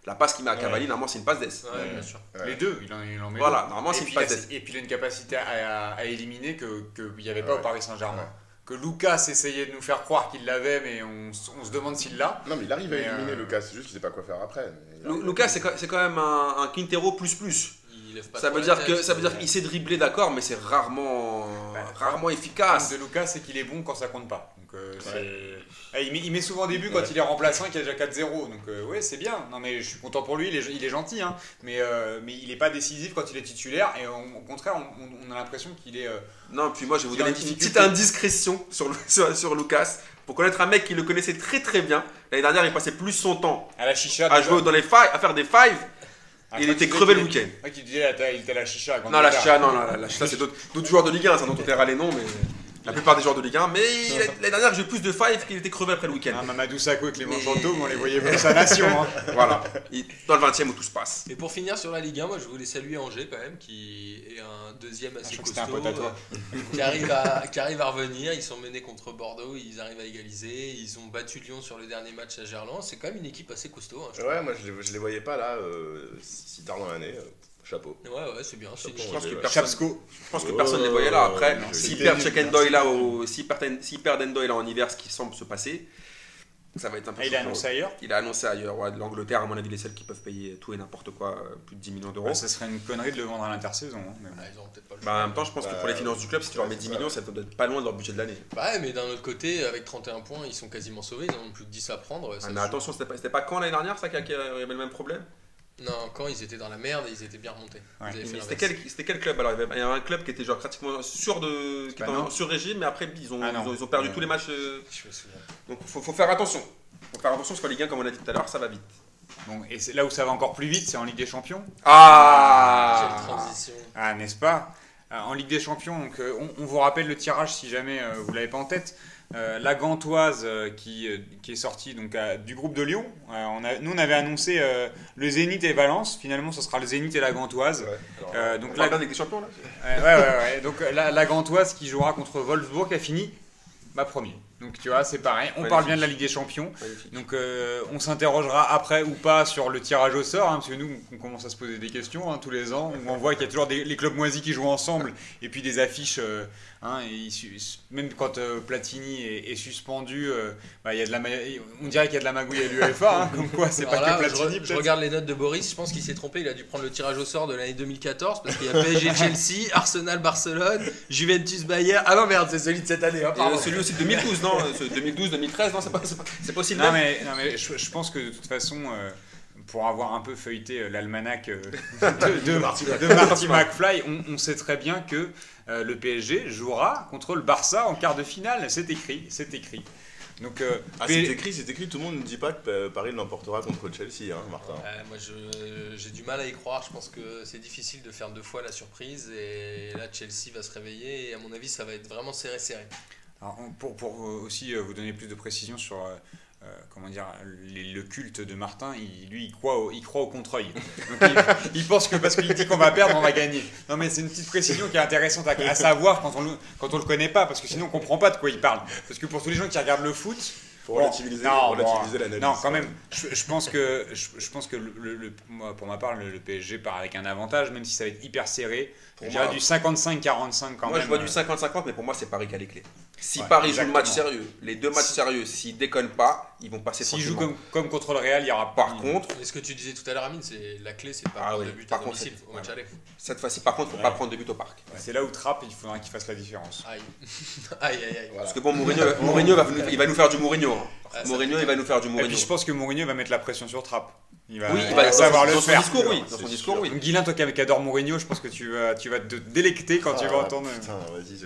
La passe qu'il met à Cavani, normalement, c'est une passe d'ess. Ouais, bien sûr. Ouais. Les deux, il en, il en met Voilà, deux. normalement, c'est une passe d'ess. et puis il a une capacité à, à- à éliminer que qu'il n'y avait pas au Paris Saint-Germain. Ouais. Que Lucas essayait de nous faire croire qu'il l'avait, mais on, se demande s'il l'a. Non, mais il arrive à éliminer euh, Lucas, c'est juste qu'il sait pas quoi faire après. Lucas, c'est quand c'est quand même un, un Quintero plus plus. Il lève pas Ça veut dire tête, que ça veut dire qu'il sait dribbler, d'accord, mais c'est rarement, Bah, rarement Le efficace. de Lucas, c'est qu'il est bon quand ça compte pas. Donc, euh, Ah, il, met, il met souvent au début quand il est remplaçant et qu'il y a déjà 4-0. Donc, euh, ouais, c'est bien. Non, mais je suis content pour lui. Il est, il est gentil. Hein. Mais, euh, mais il est pas décisif quand il est titulaire. Et on- au contraire, on, a l'impression qu'il est. euh, Non, puis moi je vais vous donner une petite indiscrétion sur, le- sur, sur Lucas. Pour connaître un mec qui le connaissait très très bien. L'année dernière, il passait plus son temps à la chicha. à jouer dans les fives, à faire des fives. Ah, il était crevé le week-end. crois qu'il disait il était à la chicha. quand Non, il la était là. Chicha, non, la, la Chicha, c'est d'autres joueurs de Ligue 1, ça dont on râler non, mais la plupart des joueurs de Ligue 1. Mais il a- l'année dernière, j'ai eu plus de fives qu'il était crevé après le week-end. Ah, Mamadou Sakho et Clément Mais- on les voyait pour sa nation. hein. Voilà. Il- dans le 20 e où tout se passe. Et pour finir sur la Ligue 1, moi je voulais saluer Angers quand même, qui est un deuxième assez que costaud, un pote à toi. euh, qui, arrive à, qui arrive à revenir. Ils sont menés contre Bordeaux, ils arrivent à égaliser. Ils ont battu Lyon sur le dernier match à Gerland. C'est quand même une équipe assez costaud. hein. Ouais, moi je les, je les voyais pas là, euh, si tard dans l'année. euh, chapeau. Ouais, ouais, c'est bien. Je pense que Ouais. personne, Chapsco. je pense que Oh, personne ne les voyait là. Après, s'ils perdent Check merci. là, s'ils perdent là en hiver, ce qui semble se passer, ça va être un peu Ah, il a annoncé ailleurs? Il a annoncé ailleurs, ouais, l'Angleterre, à mon avis, les seuls qui peuvent payer tout et n'importe quoi, euh, plus de 10 millions d'euros. Ah, ça serait une connerie de le vendre à l'intersaison. hein, mais. Ah, ils ont peut-être pas le Bah, choix. en même temps, je pense que pour les finances du club, si tu leur mets 10 millions, ça peut être pas loin de leur budget de l'année. Bah ouais, mais d'un autre côté, avec 31 points, ils sont quasiment sauvés. Ils en ont plus que 10 à prendre. ça Ah, mais attention, c'était pas, c'était pas quand l'année dernière ça qu'il y avait le même problème? Non, quand ils étaient dans la merde, ils étaient bien remontés. Ouais. C'était quel, club alors? Il y avait il y avait un club qui était genre pratiquement sûr de. qui Bah était non. en sur régime, mais après ils ont, Ah ils ont, ils ont perdu Ouais. tous les matchs. euh, Je me souviens. donc faut, faut faire attention. Faut faire attention parce qu'en Ligue 1, comme on a dit tout à l'heure, ça va vite. Bon, et là où ça va encore plus vite, c'est en Ligue des Champions. Ah Quelle transition. Ah, n'est-ce pas? Euh, En Ligue des Champions, donc, euh, on, on vous rappelle le tirage si jamais euh, vous l'avez pas en tête. Euh, la Gantoise euh, qui, euh, qui est sortie donc, à- du groupe de Lyon. On a, nous, on avait annoncé le Zénith et Valence. Finalement, ce sera le Zénith et la Gantoise. Alors, on donc avec des champions là Ouais, ouais. Donc la, la Gantoise qui jouera contre Wolfsburg a fini bah, premier. Donc tu vois, c'est pareil. On parle bien de la Ligue des Champions. Donc on s'interrogera après ou pas sur le tirage au sort, hein, parce que nous on commence à se poser des questions hein, tous les ans, où on voit qu'il y a toujours des, les clubs moisis qui jouent ensemble, et puis des affiches, hein, et il su- même quand euh, Platini est, est suspendu, euh, bah, il y a de la, on dirait qu'il y a de la magouille à l'UEFA, hein, comme quoi c'est pas là, que je, Platini. re- je regarde les notes de Boris, je pense qu'il s'est trompé, il a dû prendre le tirage au sort de l'année 2014 parce qu'il y a PSG Chelsea, Arsenal Barcelone, Juventus Bayern. Ah non merde, c'est celui de cette année. hein, Et, euh, celui aussi de 2012, non 2012, 2013, non, c'est pas, c'est pas- c'est pas aussi le Non même. mais, non, mais je, je pense que de toute façon, euh, pour avoir un peu feuilleté euh, l'almanach euh, de, de, Marty de Marty McFly, on, on sait très bien que euh, le PSG jouera contre le Barça en quart de finale. C'est écrit, c'est écrit. Donc, euh, Ah, P- c'est écrit, c'est écrit. Tout le monde ne dit pas que Paris l'emportera contre Chelsea, hein, Martin. Moi j'ai du mal à y croire, je pense que c'est difficile de faire deux fois la surprise et là Chelsea va se réveiller et à mon avis ça va être vraiment serré serré. alors, pour, pour aussi vous donner plus de précision sur comment dire le culte de Martin, il, lui il croit au, il croit au contre-œil. Il, il pense que parce qu'il dit qu'on va perdre, on va gagner. Non mais c'est une petite précision qui est intéressante à, à savoir quand on le, quand on le connaît pas, parce que sinon on comprend pas de quoi il parle. Parce que pour tous les gens qui regardent le foot, Bon, relativiser, bon, l'analyse. Non, quand même. Je, je pense que, je, je pense que le, le- moi, pour ma part, le, le PSG part avec un avantage, même si ça va être hyper serré. Pour Je dirais moi- du 55-45 quand Moi, même. je vois du euh, 50-50, mais pour moi, c'est Paris qui a les clés. Si Ouais, Paris joue le match sérieux, les deux matchs sérieux, s'ils déconnent pas, ils vont passer S'il joue tranquillement. comme, comme contre le Real, il y aura Par pas. contre, Et ce que tu disais tout à l'heure Amine, c'est la clé c'est de pas Ah prendre oui, de but par à contre, domicile au match aller. cette fois-ci, par contre, faut Ouais. pas prendre de but au parc. c'est là où Trapp, il faudra qu'il fasse la différence. Aïe. aïe aïe aïe. Parce que bon, Mourinho, Mourinho va, nous- il va nous faire du Mourinho. hein. Ah, Mourinho, il va nous faire du Et Mourinho. puis je pense que Mourinho va mettre la pression sur Trapp. Il va, Oui, il il va va savoir dans, le dans son faire. discours, oui. Dans son sûr. discours, oui. Donc Guilain, toi qui adore Mourinho, je pense que tu vas, tu vas te délecter quand tu vas Ah, entendre. Putain, vas-y,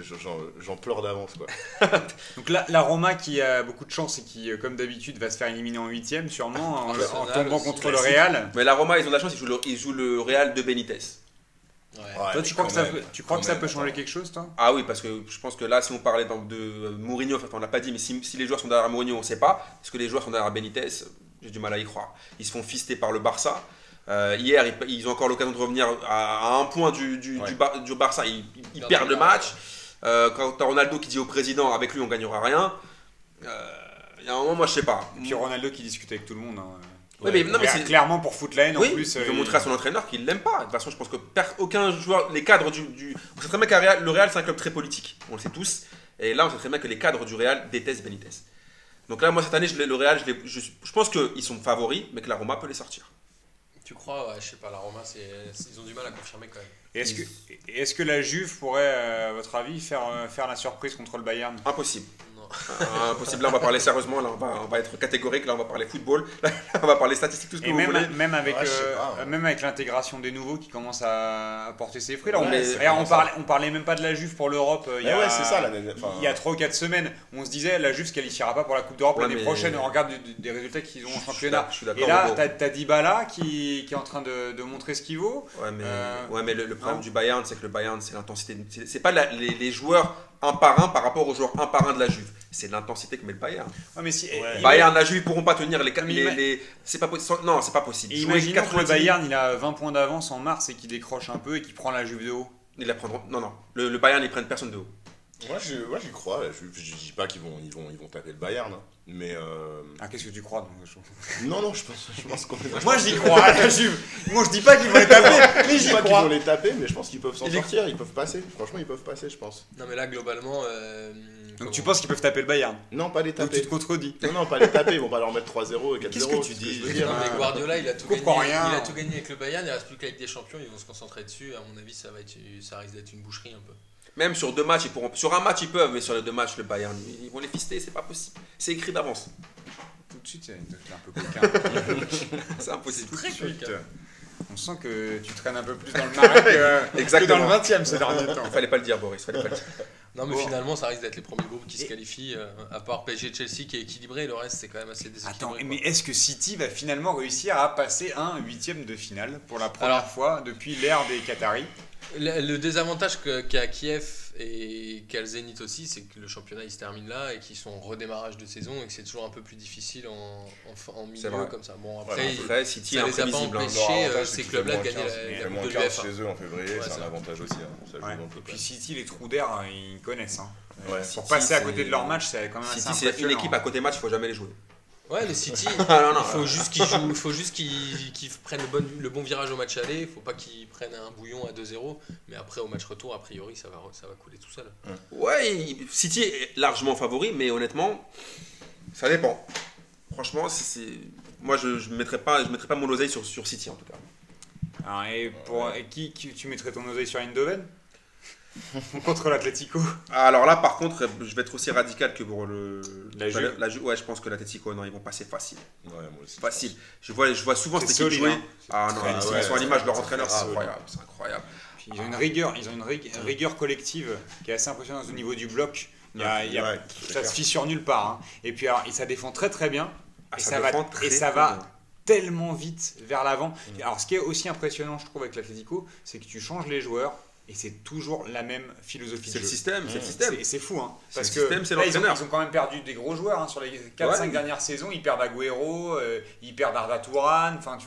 j'en- pleure d'avance, quoi. Donc la, la Roma qui a beaucoup de chance et qui, euh, comme d'habitude, va se faire éliminer en huitième, sûrement, en, en Arsenal tombant aussi, contre le. Real. Mais la Roma, ils ont de la chance, ils jouent le, ils jouent le Real de Benitez. Ouais. Ouais, Toi, tu crois que ça même, peut, tu crois quand que ça même, peut changer quelque chose, toi? Ah oui, parce que je pense que là, si on parlait de euh, Mourinho, enfin, on l'a pas dit, mais si, si les joueurs sont derrière Mourinho, on ne sait pas. Est-ce que les joueurs sont derrière Benitez J'ai du mal à y croire. Ils se font fister par le Barça. Euh, hier, ils, ils ont encore l'occasion de revenir à, à un point du, du, Ouais. du, Bar- du Barça. Ils, ils- ils Perdent le match. Euh, quand t'as Ronaldo qui dit au président, avec lui, on gagnera rien. Euh, Il y a un moment, moi, je sais pas. Et puis Ronaldo qui discute avec tout le monde. hein. Oui, mais non, mais c'est- clairement pour foutre la haine Oui, en plus. il euh, veut montrer à son entraîneur qu'il l'aime pas. De toute façon, je pense que aucun joueur, les cadres du, du- on sait très bien que le Real c'est un club très politique, on le sait tous. Et là, on sait très bien que les cadres du Real détestent Benitez. Donc là, moi cette année, je le Real, je, je, je pense qu'ils sont favoris, mais que la Roma peut les sortir. Tu crois ouais, Je sais pas, la Roma, c'est ils ont du mal à confirmer quand même. et Est-ce que, que la Juve pourrait, euh, à votre avis, faire, euh, faire la surprise contre le Bayern? Impossible. Impossible. Là, on va parler sérieusement. Là, on va, on va être catégorique. Là, on va parler football. Là, on va parler statistiques, tout ce que Et vous même, voulez. même avec, euh, pas, hein. même avec l'intégration des nouveaux qui commencent à, porter ses fruits. Là, on, Ouais, parlait, on parlait même pas de la Juve pour l'Europe euh, il y a, ouais, c'est ça, l'année- enfin- il y a 3 ou 4 semaines. On se disait la Juve se qualifiera pas pour la Coupe d'Europe Ouais, l'année mais- prochaine. On regarde des, des résultats qu'ils ont en championnat. Et là, t'as t'as Dybala qui, qui est en train de, de montrer ce qu'il vaut. Ouais, mais, Euh, ouais, mais le, le problème du Bayern, c'est que le Bayern, c'est l'intensité. C'est c'est pas la- les, les joueurs un par un par rapport aux joueurs un par un de la Juve. C'est l'intensité que met le Bayern. Ouais, mais si, Ouais. Bayern, la Juve, ils pourront pas tenir les. Les, c'est pas possible. Non, c'est pas possible. Et que le 90 Bayern il a 20 points d'avance en mars et qu'il décroche un peu et qu'il prend la Juve de haut. Ils la prendront. Non, non. Le, le Bayern, ils prennent personne de haut. Moi, je- moi, j'y crois. Je, je dis pas qu'ils vont, ils vont, ils vont taper le Bayern, hein. mais euh, Ah, qu'est-ce que tu crois donc, je- non, non, je pense, je pense qu'on. Moi j'y crois Juve. Moi je dis pas qu'ils vont les taper, mais Je dis j'y pas qu'ils vont crois. les taper, mais je pense qu'ils peuvent s'en sortir. Ils peuvent passer. Franchement, ils peuvent passer, je pense. Non mais là globalement. euh, Donc comment- tu penses qu'ils peuvent taper le Bayern? Non, pas les Donc tu taper. te contredis? Non, non, pas les taper. Ils vont pas leur mettre 3-0 et 4-0. Qu'est-ce que tu dis? je veux dire. Non, mais. Guardiola, il a tout Je gagné. rien? Il a tout gagné avec le Bayern. Il reste plus que la Ligue des Champions. Ils vont se concentrer dessus. À mon avis, ça va être, ça risque d'être une boucherie un peu. Même sur deux matchs, ils pourront. Sur un match, ils peuvent, mais sur les deux matchs, le Bayern, ils vont les fister. C'est pas possible. C'est écrit d'avance. Tout de suite, c'est un peu coquin. C'est impossible. Tout de suite. On sent que tu traînes un peu plus dans le marais que, que Exactement. dans le 20 e ces derniers temps. Il fallait pas le dire, Boris. Fallait pas le dire. Non, mais Bon. finalement, ça risque d'être les premiers groupes qui se qualifient. euh, à part PSG et Chelsea qui est équilibré. Le reste, c'est quand même assez déséquilibré. Attends, quoi. mais est-ce que City va finalement réussir à passer un huitième de finale pour la première Alors- fois depuis l'ère des Qataris? Le, le désavantage qu'a Kiev et qu'a le Zénith aussi, c'est que le championnat il se termine là et qu'ils sont en redémarrage de saison et que c'est toujours un peu plus difficile en, en, en C'est milieu vrai. comme ça. Bon, après, Après, City ça les a pas hein. empêchés, euh, ces clubs-là, de gagner la- 15, la Coupe de 15 l'UEFA. chez eux en février, Ouais, c'est un avantage aussi. hein. Ça joue Ouais. un peu Et puis plus. City, les trous d'air, hein, ils connaissent. hein. Ouais. Pour City, passer à côté de leur match, c'est quand même assez City, c'est une équipe à côté match, il faut jamais les jouer. Ouais, le City, Ah, non, non, il faut juste qu'ils jouent, il faut juste qu'ils qu'ils prennent le bon, le bon virage au match aller, il faut pas qu'ils prennent un bouillon à 2-0, mais après au match retour, a priori, ça va, ça va couler tout seul. Ouais, City est largement favori, mais honnêtement, ça dépend. Franchement, c'est- moi je ne mettrais, pas- je mettrais pas mon oseille sur, sur City en tout cas. Alors, et pour, et qui, qui- tu mettrais ton oseille sur Eindhoven? Contre l'Atletico Alors là, par contre, je vais être aussi radical que pour le. La Juve. la Ju- ouais, je pense que l'Atletico, non, ils vont passer facile. Ouais, moi aussi. Facile. Je vois, je vois souvent cette équipe jouer. hein. Ah non, ils sont à l'image de leur C'est entraîneur, très c'est incroyable. C'est incroyable. Puis ils ont une rigueur, ils ont une rig- rigueur collective qui est assez impressionnante au niveau du bloc. Il y a, il y a- Ouais, ça se fissure nulle part. hein. Et puis alors, et ça défend très très bien. Ah, et ça ça, va, défend très, et ça très va bien. tellement vite vers l'avant. Alors ce qui est aussi impressionnant, je trouve, avec l'Atletico, c'est que tu changes les joueurs et c'est toujours la même philosophie C'est de le système, c'est le Mmh. système. C'est- C'est fou, hein. C'est Parce le que système, c'est là, ils, ont, ils ont quand même perdu des gros joueurs hein, sur les 4-5 Ouais. dernières saisons. Ils perdent Agüero, euh, ils perdent Arda Touran. Enfin,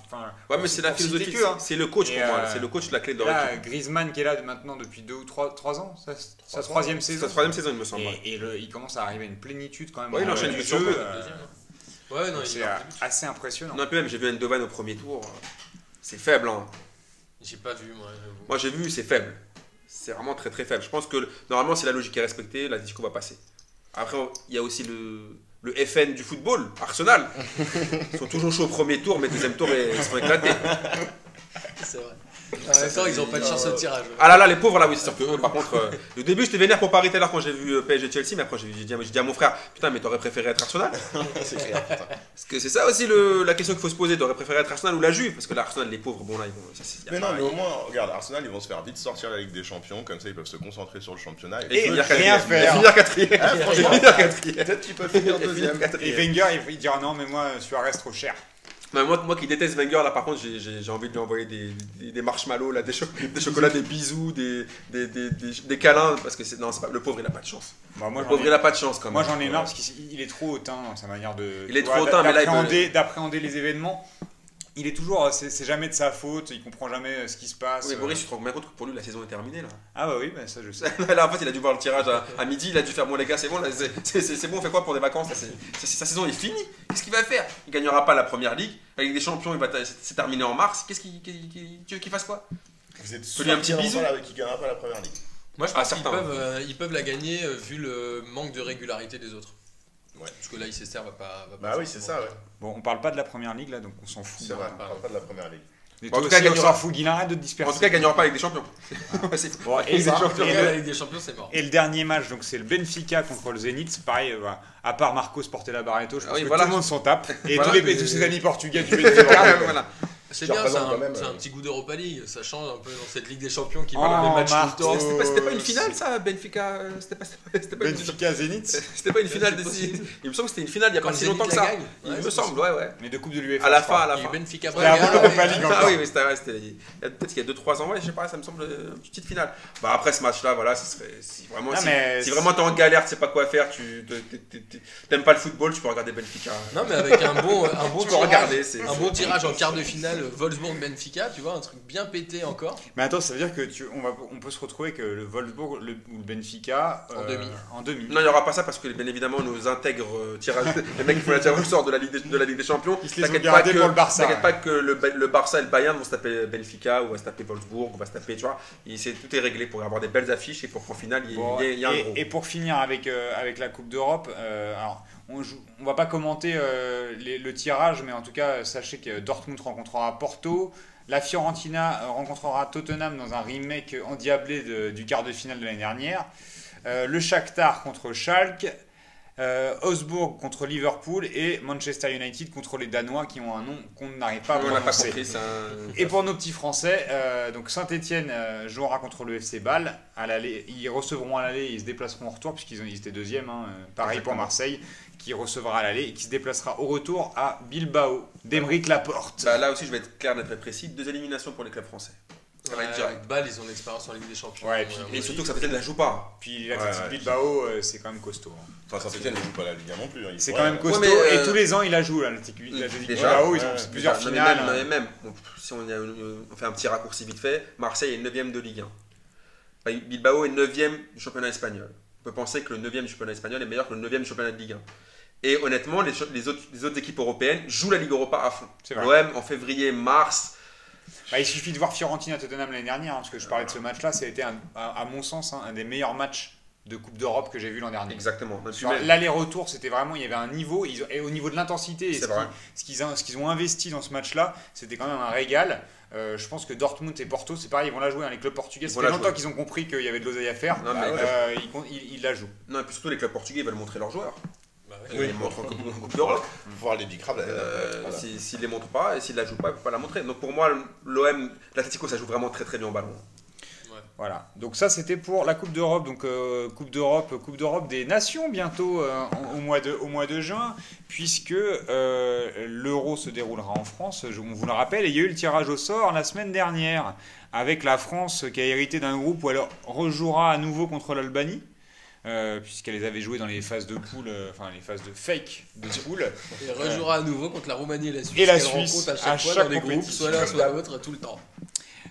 Ouais, mais c'est la philosophie. hein. C'est le coach Et, pour moi. euh, C'est le coach la clé de leur Là, équipe. Griezmann qui est là maintenant depuis 2 ou 3, ans, sa, sa Trois troisième saison. la troisième saison, il me semble. Et, et le- il commence à arriver à une plénitude quand même. Ouais, il en- enchaîne du jeu, euh. Ouais, non, C'est euh, assez impressionnant. Non, même, j'ai vu Endovan au premier tour. euh, C'est faible. hein. J'ai pas vu, moi. Moi, j'ai vu, c'est faible. C'est vraiment très très faible. Je pense que normalement, si la logique est respectée, l'Atletico va passer. Après, il y a aussi le, le FN du football, Arsenal. Ils sont toujours chauds au premier tour, mais deuxième tour, ils sont éclatés. C'est vrai. En même temps, ils ont pas de chance au tirage. Ah là là, les pauvres là, oui, c'est sûr que eux, par contre, euh, au début, j'étais vénère pour Paris tout à l'heure quand j'ai vu euh, PSG Chelsea, mais après, j'ai dit, j'ai dit à mon frère, putain, mais t'aurais préféré être Arsenal? C'est clair, putain. Parce que c'est ça aussi le, la question qu'il faut se poser, t'aurais préféré être Arsenal ou la Juve? Parce que l'Arsenal, les pauvres, bon là, ils vont. ça, c'est- y a Mais pas- non, mais au moins, regarde, Arsenal, ils vont se faire vite sortir la Ligue des Champions, comme ça ils peuvent se concentrer sur le championnat. Et finir rien quatrième. faire. Et finir quatrième. Ah, Et franchement, finir quatrième. Peut-être qu'ils peuvent finir Et deuxième. Et. Wenger, il, il dira non, mais moi, Suarez trop cher. Non, moi, moi qui déteste Wenger, là par contre, j'ai- envie de lui envoyer des, des, des marshmallows, là, des, cho- des chocolats, des bisous, des, des, des, des, des câlins, parce que non, pas, le pauvre il a pas de chance. Bah, moi, Le pauvre ai- il a pas de chance quand même. Moi j'en ai marre parce qu'il il est trop hautain sa manière de. Il est trop hautain, mais là, D'appréhender les événements. Il est toujours. C'est jamais de sa faute, il comprend jamais euh, ce qui se passe. Oui, euh. Boris, tu te rends bien compte que pour lui la saison est terminée là. Ah bah oui, bah, ça je sais. là en fait il a dû voir le tirage à, à midi, il a dû faire bon les gars c'est bon, c'est- bon on fait quoi pour des vacances là, Sa saison est finie, qu'est-ce qu'il va faire? Il gagnera pas la première ligue, la Ligue des Champions il va c'est terminé en mars, qu'est-ce qu'il qu'il- qu'il- tu veux qu'il fasse quoi? Vous êtes Fais-lui un petit sûr qu'il bisou. gagnera pas la- qu'il gagnera pas la première ligue. Moi, je Ah, pense qu'ils certains. peuvent, euh, ils peuvent la gagner euh, vu le manque de régularité des autres. Ouais. Parce que là, Leicester va pas. Va Bah pas oui, c'est ça, ouais. Bon, on parle pas de la première ligue là, donc on s'en fout. C'est vrai, on parle pas de la première ligue. Bon, en tout cas, on gagnera. s'en fout, arrête de te disperser. En tout cas il gagnera pas avec des champions. Ouais, c'est- Bon, et, ça, Champions. et le, Ligue des Champions, c'est mort. et le dernier match, donc c'est le Benfica contre le Zénith. Pareil, euh, à part Marcos Portela Barreto, je Ah pense oui, que voilà. tout le monde s'en tape. Et Voilà, tous, les, mais- tous ses amis portugais du Benfica. voilà. C'est bien, c'est un, même, euh, petit goût d'Europa League. Ça change un peu dans cette Ligue des Champions qui Oh, va dans les matchs Marc, tout le temps. C'était pas, une finale ça Benfica euh, C'était pas, c'était pas- pas une Benfica Zénith. C'était pas une finale C'est de possible. Il me semble que c'était une finale il y a Quand pas si Zenit longtemps que ça. gagne, Il ouais, me semble, ouais, ouais. Mais de Coupe de l'UEFA. À la fin, à la fin. Benfica C'était avant l'Europa. League Ah oui, mais c'était ouais, c'était- il y a peut-être qu'il y a 2-3 ans, ouais, je sais pas, ça me semble euh, une petite finale. Bah après ce match-là, voilà, ce serait si vraiment si, vraiment t'es en galère, tu sais pas quoi faire, tu t'aimes pas le football, tu peux regarder Benfica. Non, mais avec Un bon tirage en quart de finale Wolfsburg-Benfica, tu vois, un truc bien pété encore. Mais attends, ça veut dire que tu, on, va, on peut se retrouver que le Wolfsburg le, ou le Benfica En demi. En demi. Non, il n'y aura pas ça parce que bien évidemment nos intègres euh, tirage, les mecs qui font la tirage au sort de la Ligue des, de la Ligue des Champions. Ils se les ont pas que- pour le Barça, T'inquiète ouais. pas que le, Ba- le Barça et le Bayern vont se taper Benfica ou va se taper Wolfsburg ou va se taper, tu vois. Et tout est réglé pour avoir des belles affiches et pour qu'en finale il y ait, Bon, un et, gros. et pour finir avec, euh, avec la Coupe d'Europe, euh, alors on, on va pas commenter euh, le tirage, mais en tout cas, sachez que Dortmund rencontrera Porto. La Fiorentina euh, rencontrera Tottenham dans un remake endiablé du quart de finale de l'année dernière. Euh, le Shakhtar contre Schalke. Euh, contre Liverpool et Manchester United contre les Danois qui ont un nom qu'on n'arrive pas à pas prononcer. compris, un- Et pour nos petits Français, euh, donc Saint-Etienne jouera contre le FC Bâle. À ils recevront à l'aller et ils se déplaceront au retour, puisqu'ils ont, ils étaient deuxième. hein, euh, pareil pour. Marseille, qui recevra à l'aller et qui se déplacera au retour à Bilbao, d'Emeric Laporte. Bah, là aussi, je vais être clair, net et précis. Deux éliminations pour les clubs français. Ça va être avec Bâle, ils ont l'expérience en Ligue des Champions. Ouais, et puis- mon Et surtout que Saint-Etienne ne la joue pas. Puis ouais. Bilbao, euh, c'est quand même costaud. hein. Enfin, Saint-Etienne ne joue pas la Ligue 1 non plus. hein, C'est quand même costaud. mais, euh, Et tous les ans, il la joue, l'Athletic déjà, Bilbao. Ils ont ouais. plusieurs finales. même, non, hein. mais même, bon, si on, fait un petit raccourci vite fait, Marseille est 9ème de Ligue 1. Enfin, Bilbao est 9ème du championnat espagnol. On peut penser que le 9ème du championnat espagnol est meilleur que le 9ème du championnat de Ligue 1. Et honnêtement, les, autres, les autres équipes européennes jouent la Ligue Europa à fond. C'est vrai. L'OM en février, mars, Bah, il suffit de voir Fiorentina Tottenham l'année dernière, hein, parce que je parlais de ce match-là, ça a été, un- à, à mon sens, hein, un des meilleurs matchs de Coupe d'Europe que j'ai vu l'an dernier. exactement. Même. L'aller-retour, c'était vraiment, il y avait un niveau, et au niveau de l'intensité, ce qu'ils- ont, investi dans ce match-là, c'était quand même un régal. Euh, je pense que Dortmund et Porto, c'est pareil, ils vont la jouer. hein, les clubs portugais, ça fait longtemps qu'ils ont compris qu'il y avait de l'oseille à faire. Non, mais- Euh, ils, con- ils- ils la jouent. Non, et puis surtout les clubs portugais veulent montrer leurs joueurs. Bah Oui. en Coupe, en Coupe d'Europe. Voir les bicrabes. Euh, voilà. si- S'ils les montrent pas et s'ils la jouent pas, ils peuvent pas la montrer. Donc pour moi, l'OM, l'Atlético, ça joue vraiment très très bien au ballon. Voilà. Donc ça, c'était pour la Coupe d'Europe. Donc euh, Coupe d'Europe, Coupe d'Europe des Nations bientôt euh, au mois de au mois de juin, puisque euh, l'Euro se déroulera en France. je- on vous le rappelle. Et il y a eu le tirage au sort la semaine dernière avec la France qui a hérité d'un groupe où elle rejouera à nouveau contre l'Albanie. Euh, puisqu'elle les avait joués dans les phases de poule, euh, enfin les phases de fake de poule. Et rejouera à nouveau contre la Roumanie et la Suisse. Et la Suisse, à chaque à fois chaque dans les groupes, soit l'un, soit l'autre, tout le temps.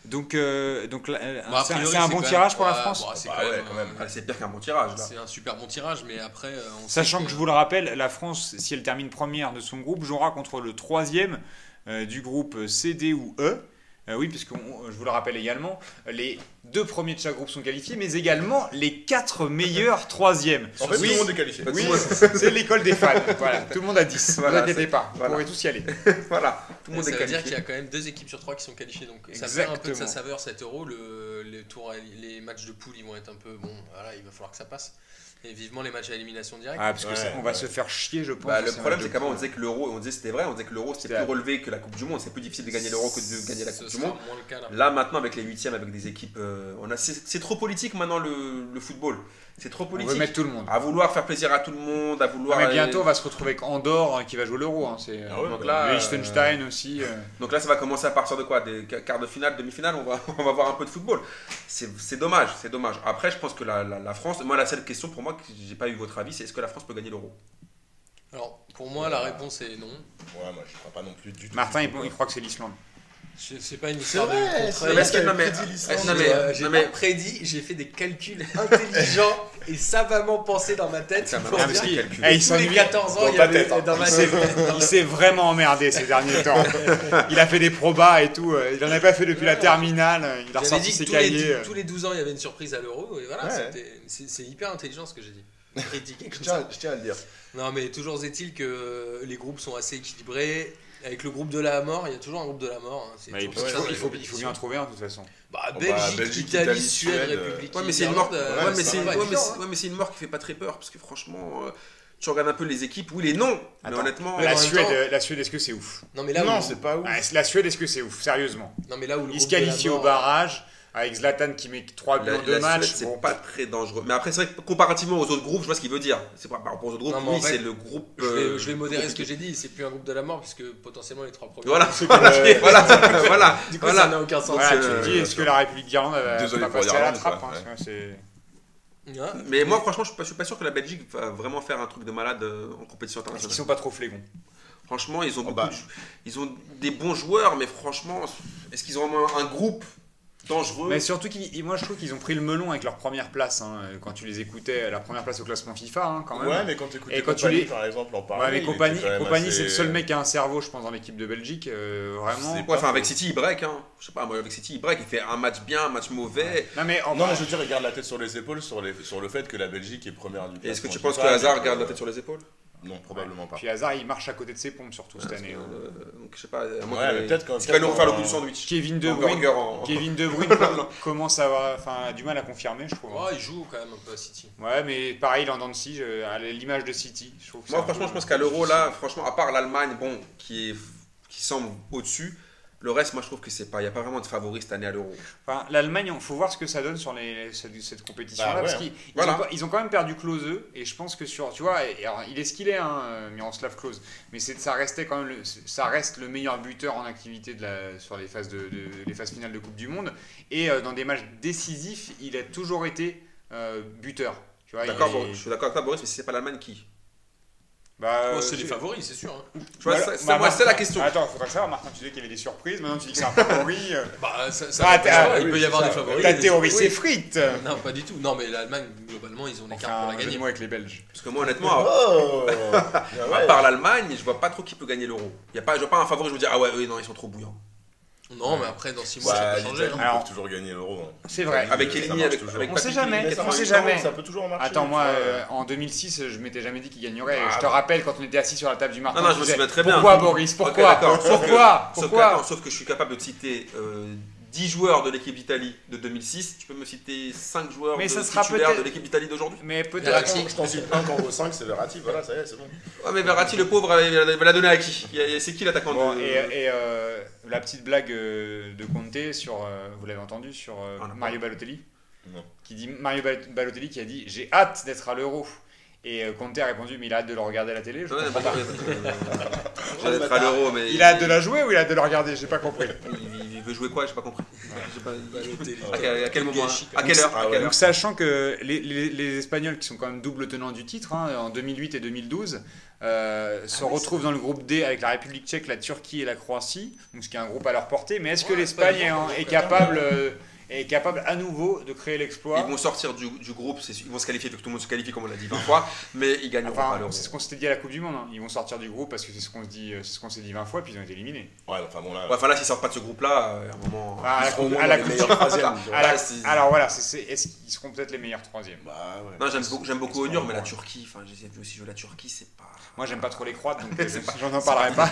Donc, euh, donc c'est un- bon tirage même- pour la France. bon, c'est Bah quand, ouais, même, quand même. euh, Ah, c'est pire qu'un bon tirage là. C'est un super bon tirage, mais après, euh, on Sachant que je vous le rappelle, la France, si elle termine première de son groupe, jouera contre le troisième euh, du groupe C, D ou E. Euh, oui, puisque on- je vous le rappelle également, les deux premiers de chaque groupe sont qualifiés, mais également les quatre meilleurs troisièmes. En fait, oui, tout le monde est qualifié. oui, c'est l'école des fans. Voilà, tout le monde a 10. Voilà, ne vous pas, vous voilà. pourrez tous y aller. voilà, tout le monde ça est veut dire qu'il y qualifié. a quand même deux équipes sur trois qui sont qualifiées, donc ça perd un peu de sa saveur cet euro. Le, les, tours, les matchs de poule, ils vont être un peu bon. Voilà, il va falloir que ça passe. Et vivement les matchs à élimination directe. Ah, parce que Ouais, ça, on va ouais. se faire chier, je pense. Bah, le problème, c'est qu'avant, on disait que l'euro, on disait c'était vrai, on disait que l'euro c'était C'est plus vrai. relevé que la Coupe du Monde. C'est plus difficile de gagner l'euro que de gagner la Coupe du Monde. là. Là, maintenant, avec les huitièmes, avec des équipes, euh, on a, c'est, c'est trop politique maintenant le, le football. C'est trop On veut politique. mettre tout le monde. À vouloir faire plaisir à tout le monde, à Ah, vouloir. mais bientôt, on va se retrouver avec Andorre hein, qui va jouer l'euro. Hein, c'est, Ah ouais, donc bah, là, le euh, Liechtenstein aussi. euh. Donc là, ça va commencer à partir de quoi? Des quarts de finale, demi-finale, on va, on va voir un peu de football. C'est, c'est dommage, c'est dommage. Après, je pense que la, la, la France, moi, la seule question pour moi, que j'ai pas eu votre avis, c'est est-ce que la France peut gagner l'euro? Alors, pour moi, la réponse est non. Ouais, moi je crois pas non plus du tout. Martin, du il, tout, il quoi. croit que c'est l'Islande. Je- C'est pas une histoire vrai, de c'est contrat. que- non, mais- non, Euh, j'ai non, pas mais- prédit, j'ai fait des calculs intelligents et savamment pensés dans ma tête. Ça pour dire qu'il- calculé. eh, il tous les 14 ans, Dans il y avait tête, hein. dans ma tête. Il s'est vraiment emmerdé ces derniers temps. Il a fait des probas et tout. euh, Il en avait pas fait depuis la terminale. euh, Il a ressorti ses tous les, cahiers. tous les 12 ans, il y avait une surprise à l'euro. Et voilà, c'est hyper intelligent ce que j'ai dit. Critiquer Je comme tiens, ça. je tiens à le dire. Non, mais toujours est-il que les groupes sont assez équilibrés. Avec le groupe de la mort, il y a toujours un groupe de la mort. hein. Bah, il, toujours faut, ça il faut- faut bien en trouver un de toute façon. Bah, bah, Belgique, Italie, Italie, Suède, Suède, République. Ouais, mais c'est une mort. Ouais, euh, mais c'est ouais, hein. une mort qui fait pas très peur parce que franchement, euh, tu regardes un peu les équipes. Oui, les noms. Mais Attends. honnêtement, Mais La Suède, temps- euh, la Suède, est-ce que c'est ouf? Non, mais là non, où, c'est pas ouf. Ah, La Suède, est-ce que c'est ouf? Sérieusement. non, mais là où le Il se groupe de la qualifie mort- au barrage avec Zlatan qui met 3 buts en deux la matchs. Suède, c'est Bon, pas très dangereux. Mais après, c'est vrai que comparativement aux autres groupes, je vois ce qu'il veut dire. C'est pas par rapport aux autres groupes. Oui, c'est le groupe. Je vais, euh, je vais modérer ce que j'ai dit, c'est plus un groupe de la mort puisque potentiellement les trois premiers. Voilà, Euh, voilà, voilà, Du coup, voilà. ça n'a aucun sens. Voilà, tu te euh, dis, est-ce que la République d'Irlande va passer à la trappe hein. Mais moi, franchement, je suis pas, je suis pas sûr que la Belgique va vraiment faire un truc de malade euh, en compétition Est-ce qu'ils internationale. sont pas trop flégons Franchement, ils ont, Oh, bah. de- ils ont des bons joueurs, mais franchement, est-ce qu'ils ont vraiment un groupe dangereux Mais surtout, moi je trouve qu'ils ont pris le melon avec leur première place. hein, quand tu les écoutais, leur première place au classement FIFA, hein, quand même. Ouais, mais quand tu écoutes Et quand tu Compagnie, les- par exemple, en Ouais, parlait, mais il compagnie, compagnie assez- c'est le seul mec qui a un cerveau, je pense, dans l'équipe de Belgique. euh, vraiment. Ouais, enfin, avec City, il break. Hein. Je sais pas, moi, avec City, il break. Il fait un match bien, un match mauvais. Non, mais en Non, mais je veux dire, il garde la tête sur les épaules sur, les, sur le fait que la Belgique est première du Et est-ce que tu classement penses que Hazard mais garde que- la tête sur les épaules? Non, probablement pas. Puis Hazard, il marche à côté de ses pompes, surtout cette année. que, hein. euh, Donc, je sais pas. mais peut-être quand qu'il va nous refaire le coup du sandwich Kevin De Bruyne, Kevin De Bruyne com- commence à avoir enfin, du mal à confirmer, je trouve. Ouais, il joue quand même un peu à City. Ouais, mais pareil, en Dancy, à l'image de City, je trouve que c'est Moi, franchement, je pense qu'à l'euro, là, franchement, à part l'Allemagne, bon, qui, est, qui semble au-dessus, Le reste, moi, je trouve que c'est pas. Il n'y a pas vraiment de favori cette année à l'Euro. Enfin, L'Allemagne, il faut voir ce que ça donne sur les, cette, cette compétition-là. Bah ouais, parce qu'ils Voilà. ont, ils ont quand même perdu Klose. Et je pense que sur. Tu vois, et alors, il est ce qu'il est, hein, Miroslav Klose. Mais ça, restait quand même le, ça reste le meilleur buteur en activité de la, sur les phases, de, de- les phases finales de Coupe du Monde. Et euh, dans des matchs décisifs, il a toujours été euh, buteur. Tu vois, D'accord, bon, je suis d'accord avec toi, Boris, mais si c'est pas l'Allemagne, qui? Bah, Oh, euh, c'est les favoris, c'est sûr. hein. Tu vois, Bah, moi, c'est la question. Attends, faudrait savoir, Martin, tu disais qu'il y avait des surprises. Maintenant, tu dis que c'est un favori. euh, Bah, ça, ça Ah, oui, il peut y avoir ça. des favoris. Ta des- théorie oui. s'effrite. Non, pas du tout. Non, mais l'Allemagne, globalement, ils ont Enfin, cartes pour la gagner. mots avec les Belges. Parce que moi, honnêtement, Oh à part l'Allemagne, je vois pas trop qui peut gagner l'Euro. Il y a pas, je vois pas un favori, je me dis, ah ouais, eux, non, ils sont trop bouillants. Non, mais après, dans 6 mois, ça peut changer. hein. Alors- toujours gagner l'euro. hein. C'est vrai. Avec Ça Elini, marche avec, toujours. avec On sait Patrick jamais. On marche sait toujours, jamais. Ça peut toujours marcher. Attends, tu moi, vois. euh, en 2006, je m'étais jamais dit qu'il gagnerait. Ah, je te bah. rappelle quand on était assis sur la table du Martin. Non, non, je me disais, souviens très bien. Pourquoi, Boris? Ok, Pourquoi? d'accord. Sauf que- Pourquoi? Sauf que, Pourquoi? attends, sauf que je suis capable de te citer euh, 10 joueurs de l'équipe d'Italie de 2006. Tu peux me citer 5 joueurs Mais de ça sera titulaires de l'équipe d'Italie d'aujourd'hui? Mais peut-être. Verratti. Je t'en cite un quand vaut 5, c'est Verratti. Voilà, ça y est, c'est bon. Ouais, mais Verratti, le pauvre, il va la donner à qui? C'est qui l'attaquant Bon, de... et et, euh, la petite blague euh, de Conte sur, euh, vous l'avez entendu, sur Ah. Mario Balotelli? Non. qui dit Mario Bal- Balotelli qui a dit j'ai hâte d'être à l'Euro. Et Conte a répondu mais il a hâte de le regarder à la télé. je Ouais, pas. Il a hâte de la jouer ou il a hâte de le regarder? J'ai pas compris. Il, il veut jouer quoi J'ai pas compris. J'ai pas- Balotelli. À quel, à quel moment Gâchis, À quelle heure Ah À ouais. quelle heure Donc sachant que les, les- les Espagnols, qui sont quand même double tenants du titre, hein, en 2008 et 2012, euh, se retrouvent dans le groupe D avec la République tchèque, la Turquie et la Croatie, donc ce qui est un groupe à leur portée. Mais est-ce que Ouais, l'Espagne est, en- capable, euh, est capable à nouveau de créer l'exploit Ils vont sortir du, du groupe, ils vont se qualifier, tout le monde se qualifie comme on l'a dit 20 fois, mais ils gagneront pas Enfin, l'Euro. c'est ce qu'on s'était dit à la Coupe du Monde. hein. Ils vont sortir du groupe parce que c'est ce qu'on se dit, c'est ce qu'on s'est dit 20 fois, puis ils ont été éliminés. Ouais, enfin bon, là. Ouais, enfin là, s'ils sortent pas de ce groupe-là, euh, à un moment. Ah, à ils la Coupe- à la les Coupe- meilleurs troisièmes. alors voilà, est-ce qu'ils seront peut-être les meilleurs troisièmes? Bah ouais. Non, j'aime beaucoup, Onur, mais la. Turquie, enfin, j'ai vu aussi jouer la Turquie, c'est pas. Moi, j'aime pas trop les Croates, donc euh, j'en parlerai pas.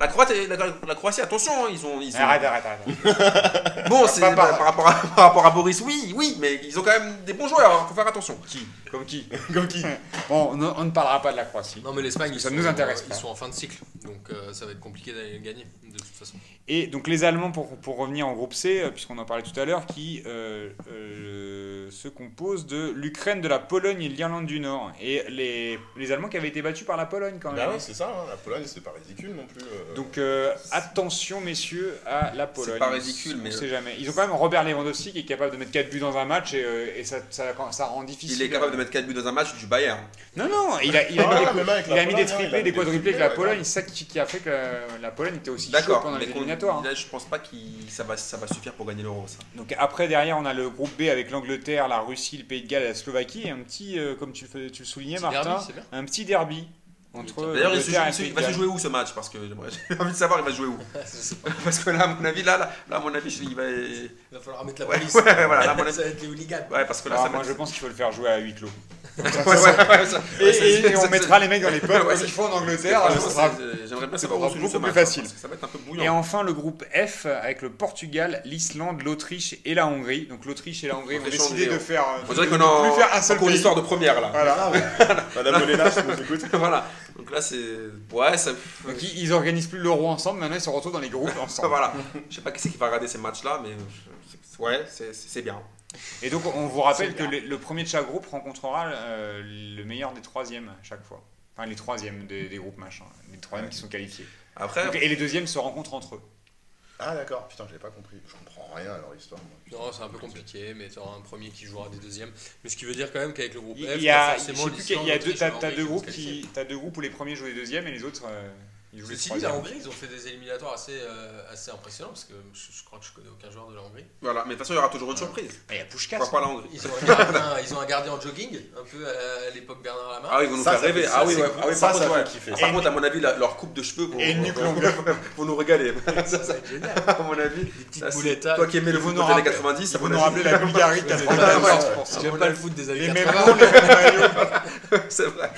La, Croatie, la, la Croatie, attention, hein, ils ont. Ils. Arrête, arrête, arrête. Bon, c'est Pas par, par- par rapport à, par rapport à Boris, oui, oui, mais ils ont quand même des bons joueurs, hein, faut faire attention. Qui? Comme qui? Comme qui? Bon, on ne, on ne parlera pas de la Croatie. Non, mais l'Espagne, ça sont, nous intéresse ils sont en fin de cycle. Donc euh, ça va être compliqué d'aller gagner, de toute façon. Et donc les Allemands, pour, pour revenir en groupe C, euh, puisqu'on en parlait tout à l'heure, qui euh, euh, se composent de l'Ukraine, de la Pologne et de l'Irlande du Nord. Et les, les Allemands qui avaient été battus par la Pologne quand même. Bah ouais, c'est ça, hein, la Pologne, c'est pas ridicule non plus. euh. Donc euh, attention messieurs à la Pologne. pas ridicule, On mais- sait jamais. Ils ont quand même Robert Lewandowski qui est capable de mettre 4 buts dans un match et, euh, et ça, ça, ça rend difficile. Il est capable de mettre 4 buts dans un match du Bayern. Non, non, il a, il a Ah, mis, des, même avec il a mis des hein, triplés, des quadruplés avec la Pologne. C'est ça qui, qui a fait que la, la Pologne était aussi chaude D'accord, pendant les éliminatoires. là, je pense pas que ça va, ça va suffire pour gagner l'Euro. Donc après derrière on a le groupe B avec l'Angleterre, la Russie, le Pays de Galles la Slovaquie et un petit, euh, comme tu tu le soulignais Martin, c'est un petit derby entre D'ailleurs, il, se joue- va se jouer où ce match Parce que j'ai envie de savoir, il va se jouer où Parce que là, à mon avis, là, là, là, à mon avis, il va. Il va falloir mettre la police. ouais, voilà, là, à mon avis- ça va être les hooligans. Ouais, parce que là, Ah, ça moi va je pense qu'il faut le faire jouer à huis clos. Et, on mettra les mecs dans les pubs comme c'est- ils font en Angleterre. J'aimerais bien ce savoir beaucoup plus facile. parce que Ça va être un peu Et enfin le groupe F avec le Portugal, l'Islande, l'Autriche et la Hongrie. Donc l'Autriche et la Hongrie ont Autriche, décidé de faire On dirait qu'on plus faire un seul histoire de première là. Voilà. Madame Molena, si nous écoute. voilà. Donc là, c'est. Ouais, ça. Donc ils, organisent plus l'euro ensemble, maintenant ils se retrouvent dans les groupes ensemble. Voilà. Je sais pas qui c'est qui va regarder ces matchs-là, mais je- ouais, c'est c'est bien. Et donc on vous rappelle que le, le premier de chaque groupe rencontrera euh, le meilleur des troisièmes à chaque fois. Enfin les troisièmes des, des groupes machin, les troisièmes qui sont qualifiés. Après, Donc, et les deuxièmes se rencontrent entre eux. Ah d'accord, putain, j'avais pas compris. Je comprends rien à leur histoire. moi. Non, c'est un peu compliqué, mais tu auras un premier qui jouera des deuxièmes. Mais ce qui veut dire quand même qu'avec le groupe Il F, il y a, t'as je sais forcément plus qu'il y a- il y a deux, t'as, deux groupes qui deux où les premiers jouent les deuxièmes et les autres euh, Ceci dit, la. Hongrie, ils ont fait des éliminatoires assez, euh, assez impressionnants parce que je, je crois que je connais aucun joueur de la Hongrie. voilà. Mais de toute façon, il y aura toujours une surprise. Ah, Il y a Pushkas. Pourquoi pas la Hongrie Ils ont un gardien, ils ont un gardien en jogging, un peu à l'époque Bernard Lamar. Ah oui, ils vont nous Ça, faire ça rêver. fait- Ah oui, ça, ouais. c'est Ah oui. Ça, par ça contre, fait ouais. Par contre, à mon avis, la- leur coupe de cheveux Et une nuque longue. vont nous régaler. ça, ça va être génial. à mon avis. Des petites Ça, boulettes. Toi qui aimais le foot des années rappeler- 90, Ils à vont mon nous rappeler la Bulgarie de Ouais, 94 ouais. pour ça. J'aime pas le foot des années Les mêmes 80. noms, les mêmes maillots. C'est vrai.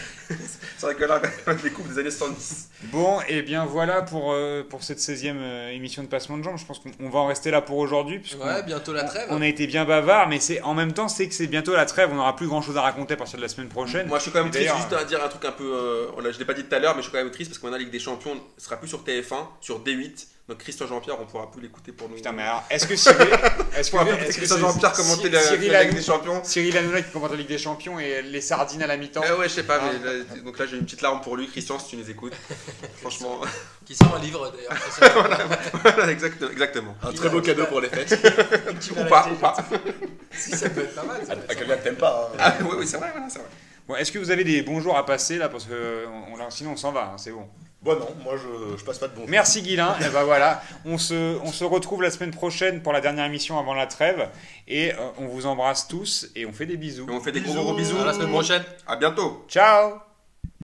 C'est vrai que là, les coupes des années 70. Bon, et bien voilà pour, euh, pour cette 16e euh, émission de Passement de Jambes. Je pense qu'on on va en rester là pour aujourd'hui. puisqu'on- Ouais, bientôt la trêve. On a été bien bavard, mais c'est en même temps, c'est que c'est bientôt la trêve. On n'aura plus grand chose à raconter à partir de la semaine prochaine. Moi, je suis quand même Et triste juste à dire un truc un peu. euh, je l'ai pas dit tout à l'heure, mais je suis quand même triste parce que maintenant, la Ligue des Champions sera plus sur TF1, sur D8. Donc Christian Jean-Pierre, on pourra plus l'écouter pour nous. Putain, mais alors, est-ce que Cyril. Est-ce On pourra plus est-ce écouter que Christian Jean-Pierre commenter Cy- la, Cyril la Ligue Hanouna- des Champions. Cyril Hanouna qui commente la Ligue des Champions et les sardines à la mi-temps. Eh ouais, je sais pas, Ah. mais là, donc là j'ai une petite larme pour lui, Christian, si tu nous écoutes. Franchement, Qui sort un livre d'ailleurs. voilà, exact- exactement. Un très beau cadeau pour les fêtes. Ou pas, ou pas. Si ça peut être pas mal. À à quelqu'un que t'aimes pas. hein. Ah, oui, oui, c'est vrai, voilà, c'est vrai. Bon, est-ce que vous avez des bons jours à passer là Parce que on- on- sinon on s'en va, hein, c'est bon. Bon, non, moi je, je passe pas de bon Merci Guilain. et ben voilà, on se, on se retrouve la semaine prochaine pour la dernière émission avant la trêve. Et euh, on vous embrasse tous et on fait des bisous. Et on fait des gros Bisous. gros bisous. À la semaine prochaine. À bientôt. Ciao